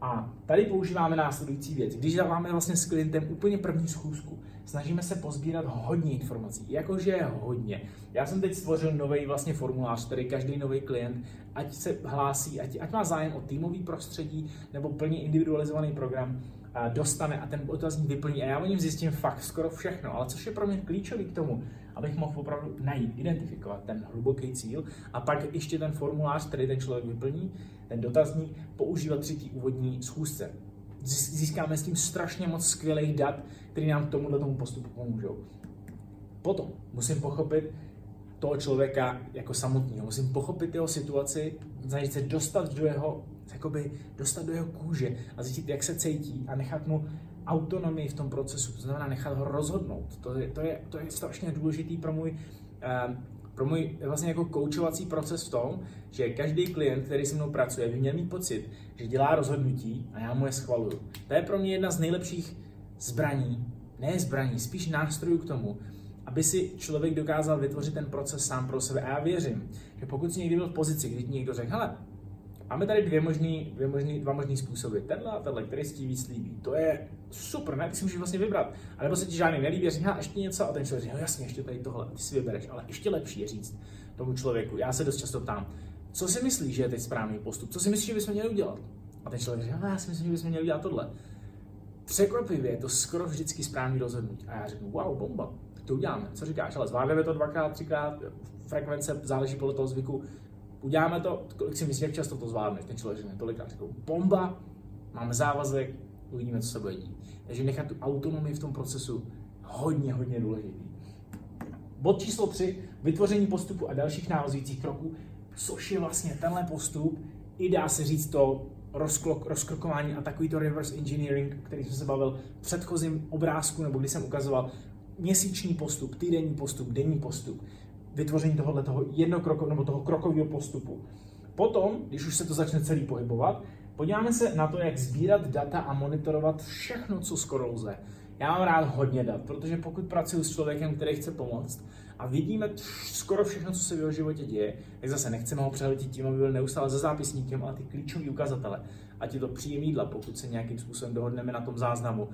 A tady používáme následující věc. Když dáváme vlastně s klientem úplně první schůzku, snažíme se pozbírat hodně informací, jakože hodně. Já jsem teď stvořil nový vlastně formulář, který každý nový klient, ať se hlásí, ať, ať má zájem o týmový prostředí nebo plně individualizovaný program, dostane a ten otazník vyplní a já o něm zjistím fakt skoro všechno, ale což je pro mě klíčový k tomu, abych mohl opravdu najít, identifikovat ten hluboký cíl a pak ještě ten formulář, který ten člověk vyplní, ten dotazník, používat té úvodní schůzce. Získáme s tím strašně moc skvělých dat, které nám k tomuhle tomu postupu pomůžou. Potom musím pochopit toho člověka jako samotného. Musím pochopit jeho situaci, snažit se dostat do jeho, jakoby, dostat do jeho kůže a zjistit, jak se cítí a nechat mu autonomii v tom procesu, to znamená nechat ho rozhodnout. To je, to je, to je strašně důležitý pro můj, uh, pro můj vlastně jako koučovací proces v tom, že každý klient, který se mnou pracuje, by měl mít pocit, že dělá rozhodnutí a já mu je schvaluju. To je pro mě jedna z nejlepších zbraní, ne zbraní, spíš nástrojů k tomu, aby si člověk dokázal vytvořit ten proces sám pro sebe. A já věřím, že pokud si někdy byl v pozici, kdy ti někdo řekl, hele, máme tady dvě možný, dvě možný, dva možný způsoby, tenhle a tenhle, který si ti víc líbí. To je super, ne? Ty si můžeš vlastně vybrat. A nebo se ti žádný nelíbí, říká ještě něco a ten člověk říká, no jasně, ještě tady tohle, ty si vybereš, ale ještě lepší je říct tomu člověku. Já se dost často ptám, co si myslíš, že je teď správný postup? Co si myslíš, že bychom měli udělat? A ten člověk říká, no, já si myslím, že bychom měli udělat tohle. Překvapivě je to skoro vždycky správný rozhodnutí. A já řeknu, wow, bomba, tak to uděláme. Co říkáš? Ale zvládneme to dvakrát, třikrát, frekvence záleží podle toho zvyku. Uděláme to, kolik si myslíš, jak často to zvládneš? Ten člověk řekne tolikrát, řeknu, bomba, máme závazek, uvidíme, co se bude dít. Takže nechat tu autonomii v tom procesu hodně, hodně důležitý. Bod číslo 3, vytvoření postupu a dalších návazujících kroků, což je vlastně tenhle postup, i dá se říct to rozklok, rozkrokování a takový to reverse engineering, který jsem se bavil v předchozím obrázku, nebo kdy jsem ukazoval měsíční postup, týdenní postup, denní postup, vytvoření tohohle toho jednokroko, nebo toho krokového postupu. Potom, když už se to začne celý pohybovat, podíváme se na to, jak sbírat data a monitorovat všechno, co skoro lze. Já mám rád hodně dat, protože pokud pracuji s člověkem, který chce pomoct a vidíme skoro všechno, co se v jeho životě děje, tak zase nechceme ho přehletit tím, aby byl neustále za zápisníkem, ale ty klíčové ukazatele, ať je to příjem jídla, pokud se nějakým způsobem dohodneme na tom záznamu,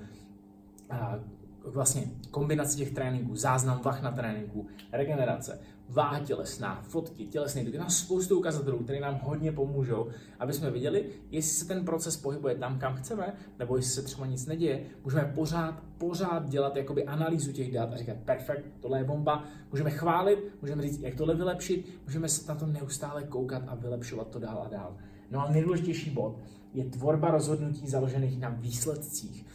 vlastně kombinace těch tréninků, záznam vach na tréninku, regenerace, váha tělesná, fotky, tělesné tuky, nám spoustu ukazatelů, které nám hodně pomůžou, aby jsme viděli, jestli se ten proces pohybuje tam, kam chceme, nebo jestli se třeba nic neděje. Můžeme pořád, pořád dělat jakoby analýzu těch dat a říkat, perfekt, tohle je bomba. Můžeme chválit, můžeme říct, jak tohle vylepšit, můžeme se na to neustále koukat a vylepšovat to dál a dál. No a nejdůležitější bod je tvorba rozhodnutí založených na výsledcích.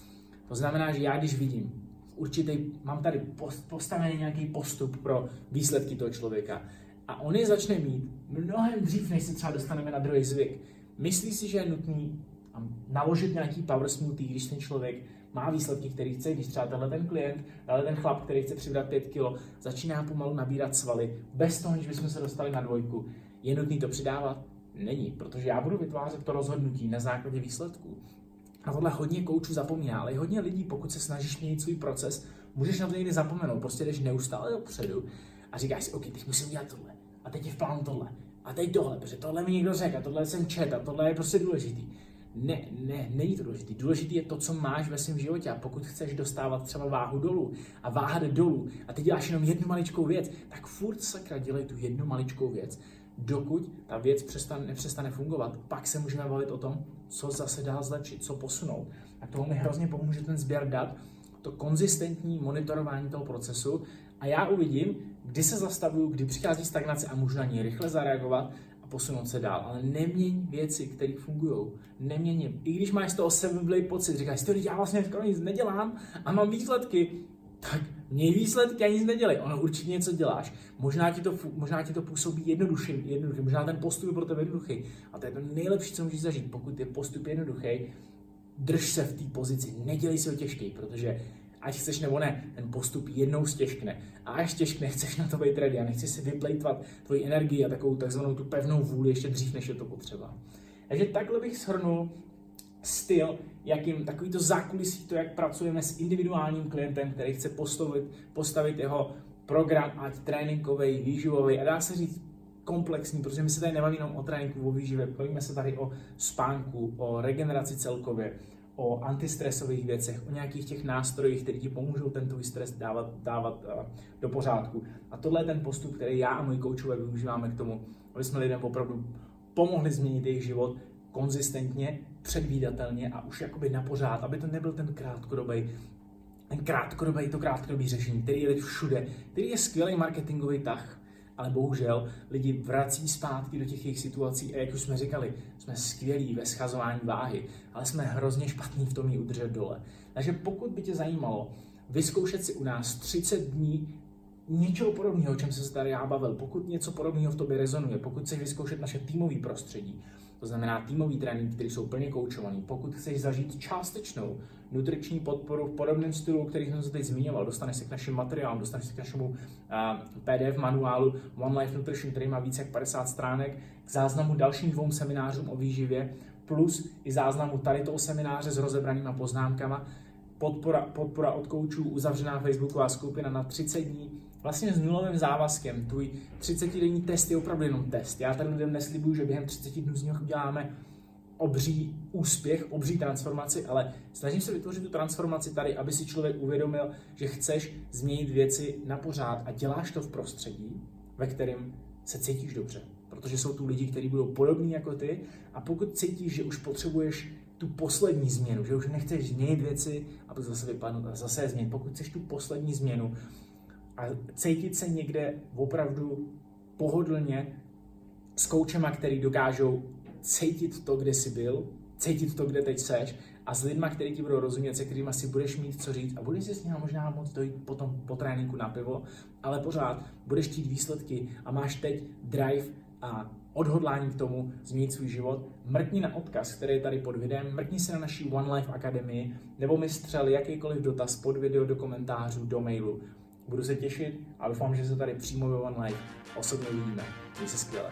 To znamená, že já když vidím, určitý, mám tady postavený nějaký postup pro výsledky toho člověka. A on je začne mít mnohem dřív, než se třeba dostaneme na druhý zvyk. Myslí si, že je nutný naložit nějaký power smoothie, když ten člověk má výsledky, který chce, když třeba tenhle ten klient, tenhle ten chlap, který chce přibrat 5 kg, začíná pomalu nabírat svaly, bez toho, že bychom se dostali na dvojku. Je nutný to přidávat? Není, protože já budu vytvářet to rozhodnutí na základě výsledků. A tohle hodně koučů zapomíná, ale i hodně lidí, pokud se snažíš měnit svůj proces, můžeš na to někdy zapomenout. Prostě jdeš neustále dopředu a říkáš si, OK, teď musím udělat tohle. A teď je v plánu tohle. A teď tohle, protože tohle mi někdo řekl, a tohle jsem čet, a tohle je prostě důležitý. Ne, ne, není to důležité. Důležité je to, co máš ve svém životě. A pokud chceš dostávat třeba váhu dolů a váha jde dolů a ty děláš jenom jednu maličkou věc, tak furt sakra dělej tu jednu maličkou věc. Dokud ta věc přestane, nepřestane fungovat, pak se můžeme bavit o tom, co zase dá zlepšit, co posunout. A tomu mi hrozně pomůže ten sběr dat, to konzistentní monitorování toho procesu a já uvidím, kdy se zastavuju, kdy přichází stagnace a můžu na ní rychle zareagovat posunout se dál. Ale neměň věci, které fungují. Neměň je. I když máš z toho sebeblej pocit, říkáš já vlastně skoro nic nedělám a mám výsledky, tak měj výsledky a nic nedělej. Ono určitě něco děláš. Možná ti to, možná ti to působí jednodušší, jednoduchý, možná ten postup je pro tebe jednoduchý. A to je to nejlepší, co můžeš zažít. Pokud je postup jednoduchý, drž se v té pozici, nedělej si ho těžký, protože ať chceš nebo ne, ten postup jednou stěžkne. A až těžkne, chceš na to být ready a nechceš si vyplejtvat tvoji energii a takovou takzvanou tu pevnou vůli ještě dřív, než je to potřeba. Takže takhle bych shrnul styl, jakým takový to zákulisí, to, jak pracujeme s individuálním klientem, který chce postavit, postavit jeho program, ať tréninkový, výživový a dá se říct komplexní, protože my se tady nebavíme jenom o tréninku, o výživě, bavíme se tady o spánku, o regeneraci celkově, o antistresových věcech, o nějakých těch nástrojích, které ti pomůžou ten tvůj stres dávat, dávat uh, do pořádku. A tohle je ten postup, který já a můj koučové využíváme k tomu, aby jsme lidem opravdu pomohli změnit jejich život konzistentně, předvídatelně a už jakoby na pořád, aby to nebyl ten krátkodobý ten krátkodobý, to krátkodobý řešení, který je teď všude, který je skvělý marketingový tah, ale bohužel lidi vrací zpátky do těch jejich situací a jak už jsme říkali, jsme skvělí ve schazování váhy, ale jsme hrozně špatní v tom ji udržet dole. Takže pokud by tě zajímalo vyzkoušet si u nás 30 dní něčeho podobného, o čem se tady já bavil, pokud něco podobného v tobě rezonuje, pokud chceš vyzkoušet naše týmové prostředí, to znamená týmový trénink, který jsou plně koučovaný. Pokud chceš zažít částečnou nutriční podporu v podobném stylu, který jsem se teď zmiňoval, dostaneš se k našim materiálům, dostaneš se k našemu uh, PDF manuálu One Life Nutrition, který má více jak 50 stránek, k záznamu dalším dvou seminářům o výživě, plus i záznamu tady toho semináře s rozebranýma poznámkama, podpora, podpora od koučů, uzavřená Facebooková skupina na 30 dní, vlastně s nulovým závazkem. Tvůj 30-denní test je opravdu jenom test. Já tady lidem neslibuju, že během 30 dnů z něho uděláme obří úspěch, obří transformaci, ale snažím se vytvořit tu transformaci tady, aby si člověk uvědomil, že chceš změnit věci na pořád a děláš to v prostředí, ve kterém se cítíš dobře. Protože jsou tu lidi, kteří budou podobní jako ty a pokud cítíš, že už potřebuješ tu poslední změnu, že už nechceš změnit věci, aby zase vypadnout a zase je změnit. Pokud chceš tu poslední změnu a cítit se někde opravdu pohodlně s koučema, který dokážou cítit to, kde jsi byl, cítit to, kde teď seš a s lidma, kteří ti budou rozumět, se kterými si budeš mít co říct a budeš si s nimi možná moc dojít potom po tréninku na pivo, ale pořád budeš chtít výsledky a máš teď drive a odhodlání k tomu změnit svůj život, mrkni na odkaz, který je tady pod videem, mrkni se na naší One Life Akademii, nebo mi střel jakýkoliv dotaz pod video do komentářů, do mailu. Budu se těšit a doufám, že se tady přímo ve One Life osobně uvidíme. Měj se skvěle.